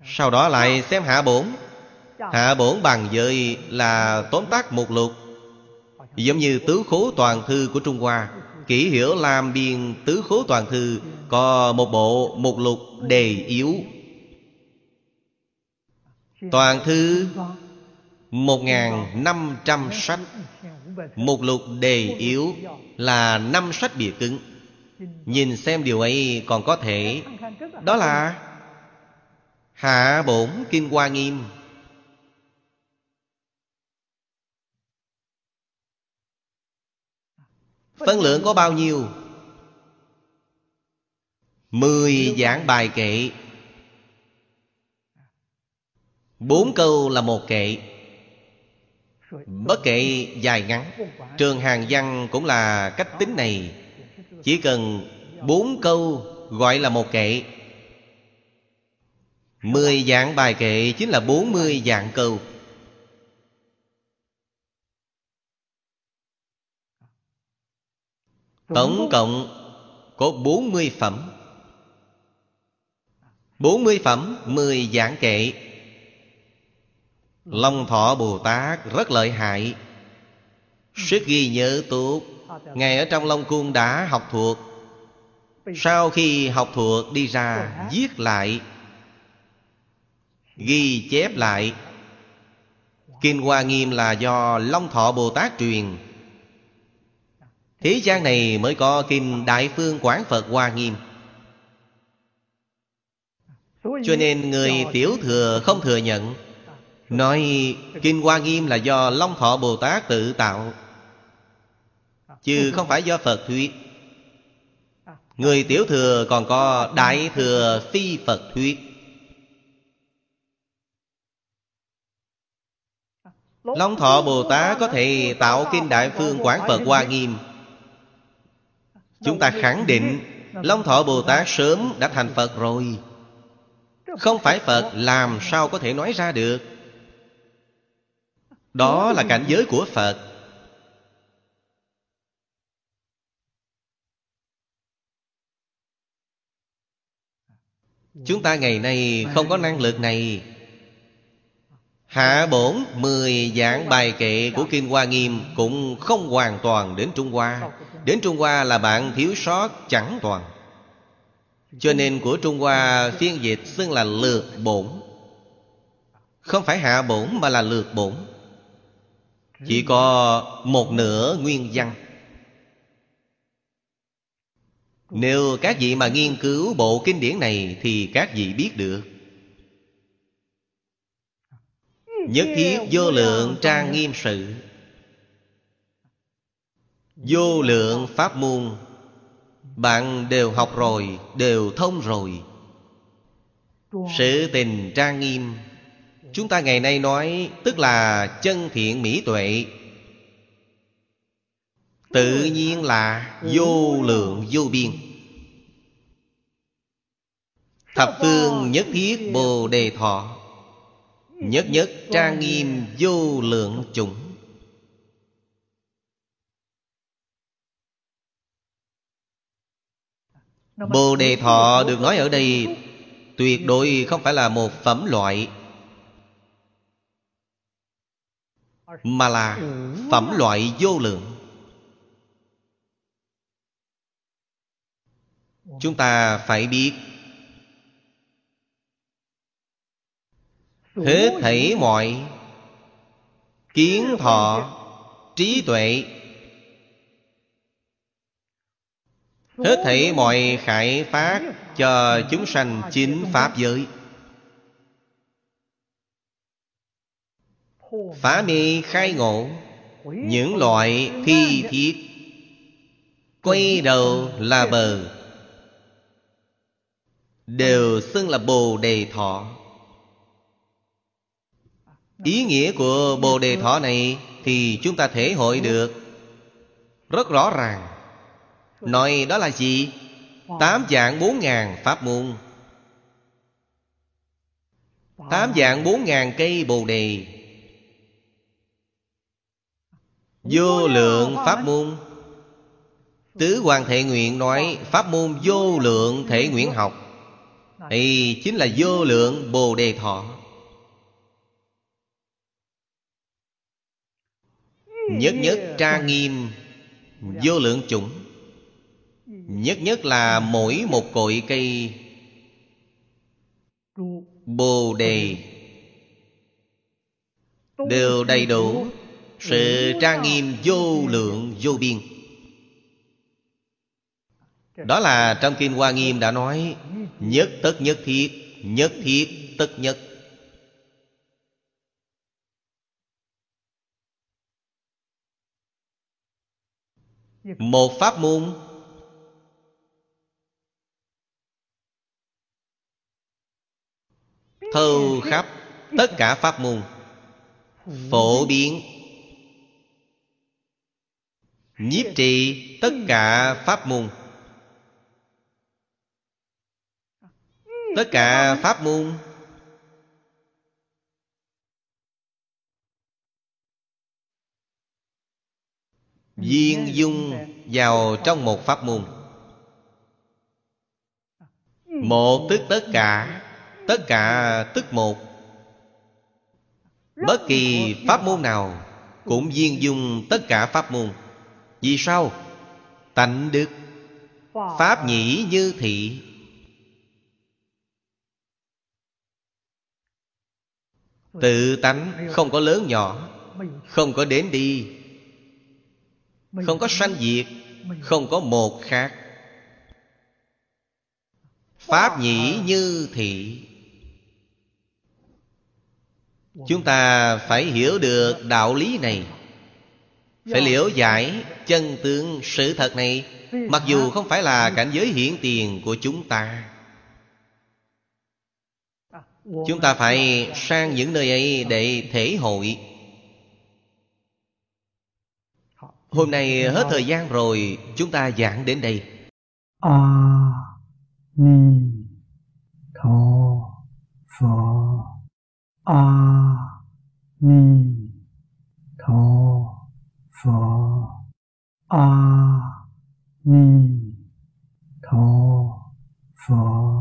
Sau đó lại xem hạ bổn. Hạ bổn bằng giới là tóm tắt một lục. Giống như tứ khố toàn thư của Trung Hoa, Kỹ hiểu làm biên tứ khố toàn thư, Có một bộ, một lục đề yếu. Toàn thư một ngàn năm trăm sách. Một lục đề yếu Là năm sách bìa cứng. Nhìn xem điều ấy còn có thể. Đó là Hạ bổn Kinh Hoa Nghiêm. Phân lượng có bao nhiêu? Mười giảng bài kệ. Bốn câu là một kệ. Bất kể dài ngắn, Trường hàng văn cũng là cách tính này. Chỉ cần Bốn câu gọi là một kệ. Mười dạng bài kệ chính là bốn mươi dạng câu. Tổng cộng có bốn mươi phẩm. Bốn mươi phẩm, mười dạng kệ. Long Thọ Bồ Tát rất lợi hại. Sức ghi nhớ tốt Ngài ở trong Long Cung đã học thuộc. Sau khi học thuộc, đi ra Viết lại, Ghi chép lại. Kinh Hoa Nghiêm là do Long Thọ Bồ Tát truyền. Thế gian này mới có Kinh Đại Phương Quán Phật Hoa Nghiêm. Cho nên người tiểu thừa không thừa nhận Nói, Kinh Hoa Nghiêm là do Long Thọ Bồ Tát tự tạo. Chứ không phải do Phật thuyết. Người tiểu thừa còn có Đại thừa phi Phật thuyết. Long Thọ Bồ Tát có thể tạo Kinh Đại Phương Quán Phật Hoa Nghiêm. Chúng ta khẳng định Long Thọ Bồ Tát sớm đã thành Phật rồi. Không phải Phật làm sao có thể nói ra được. Đó là cảnh giới của Phật. Chúng ta ngày nay không có năng lực này. Hạ bổn mười dạng bài kệ của Kim Hoa Nghiêm Cũng không hoàn toàn đến Trung Hoa. Đến Trung Hoa là bạn thiếu sót chẳng toàn. Cho nên của Trung Hoa phiên dịch xưng là lược bổn. Không phải hạ bổn mà là lược bổn. Chỉ có một nửa nguyên văn. Nếu các vị mà nghiên cứu bộ kinh điển này Thì các vị biết được. Nhất thiết vô lượng trang nghiêm sự. Vô lượng pháp môn, Bạn đều học rồi, Đều thông rồi. Sự tình trang nghiêm Chúng ta ngày nay nói, Tức là chân thiện mỹ tuệ. Tự nhiên là vô lượng vô biên. Thập phương nhất thiết bồ đề thọ, Nhất nhất trang nghiêm vô lượng chủng. Bồ đề thọ được nói ở đây Tuyệt đối không phải là một phẩm loại. Mà là phẩm loại vô lượng. Chúng ta phải biết Hết thảy mọi Kiến thọ Trí tuệ Hết thảy mọi khải phát Cho chúng sanh chính Pháp giới Phá mê khai ngộ, Những loại thi thiết. Quay đầu là bờ, Đều xưng là Bồ Đề Thọ. Ý nghĩa của Bồ Đề Thọ này Thì chúng ta thể hội được Rất rõ ràng. Nói đó là gì? Tám dạng bốn ngàn pháp môn. Tám dạng bốn ngàn cây Bồ Đề. Vô lượng pháp môn. Tứ Hoàng Thể Nguyện nói Pháp môn vô lượng thể nguyện học. Đây chính là vô lượng Bồ Đề Thọ. Nhất nhất tra nghiêm Vô lượng chủng. Nhất nhất là mỗi một cội cây. Bồ đề. Đều đầy đủ sự trang nghiêm vô lượng, vô biên. Đó là trong Kinh Hoa Nghiêm đã nói, Nhất tất nhất thiết Nhất thiết tất nhất. Một pháp môn Thâu khắp tất cả pháp môn, Phổ biến Nhiếp trì tất cả pháp môn. Tất cả pháp môn. Viên dung vào trong một pháp môn. Một tức tất cả tất cả tức một. Bất kỳ pháp môn nào cũng viên dung tất cả pháp môn vì sao? Tánh đức. Pháp nhĩ như thị. Tự tánh không có lớn nhỏ không có đến đi. Không có sanh diệt không có một khác. Pháp nhĩ như thị. Chúng ta phải hiểu được đạo lý này phải liễu giải chân tướng sự thật này mặc dù không phải là cảnh giới hiển tiền của chúng ta. Chúng ta phải sang những nơi ấy để thể hội. Hôm nay hết thời gian rồi chúng ta giảng đến đây. A ni tho phở a ni 佛阿弥陀佛。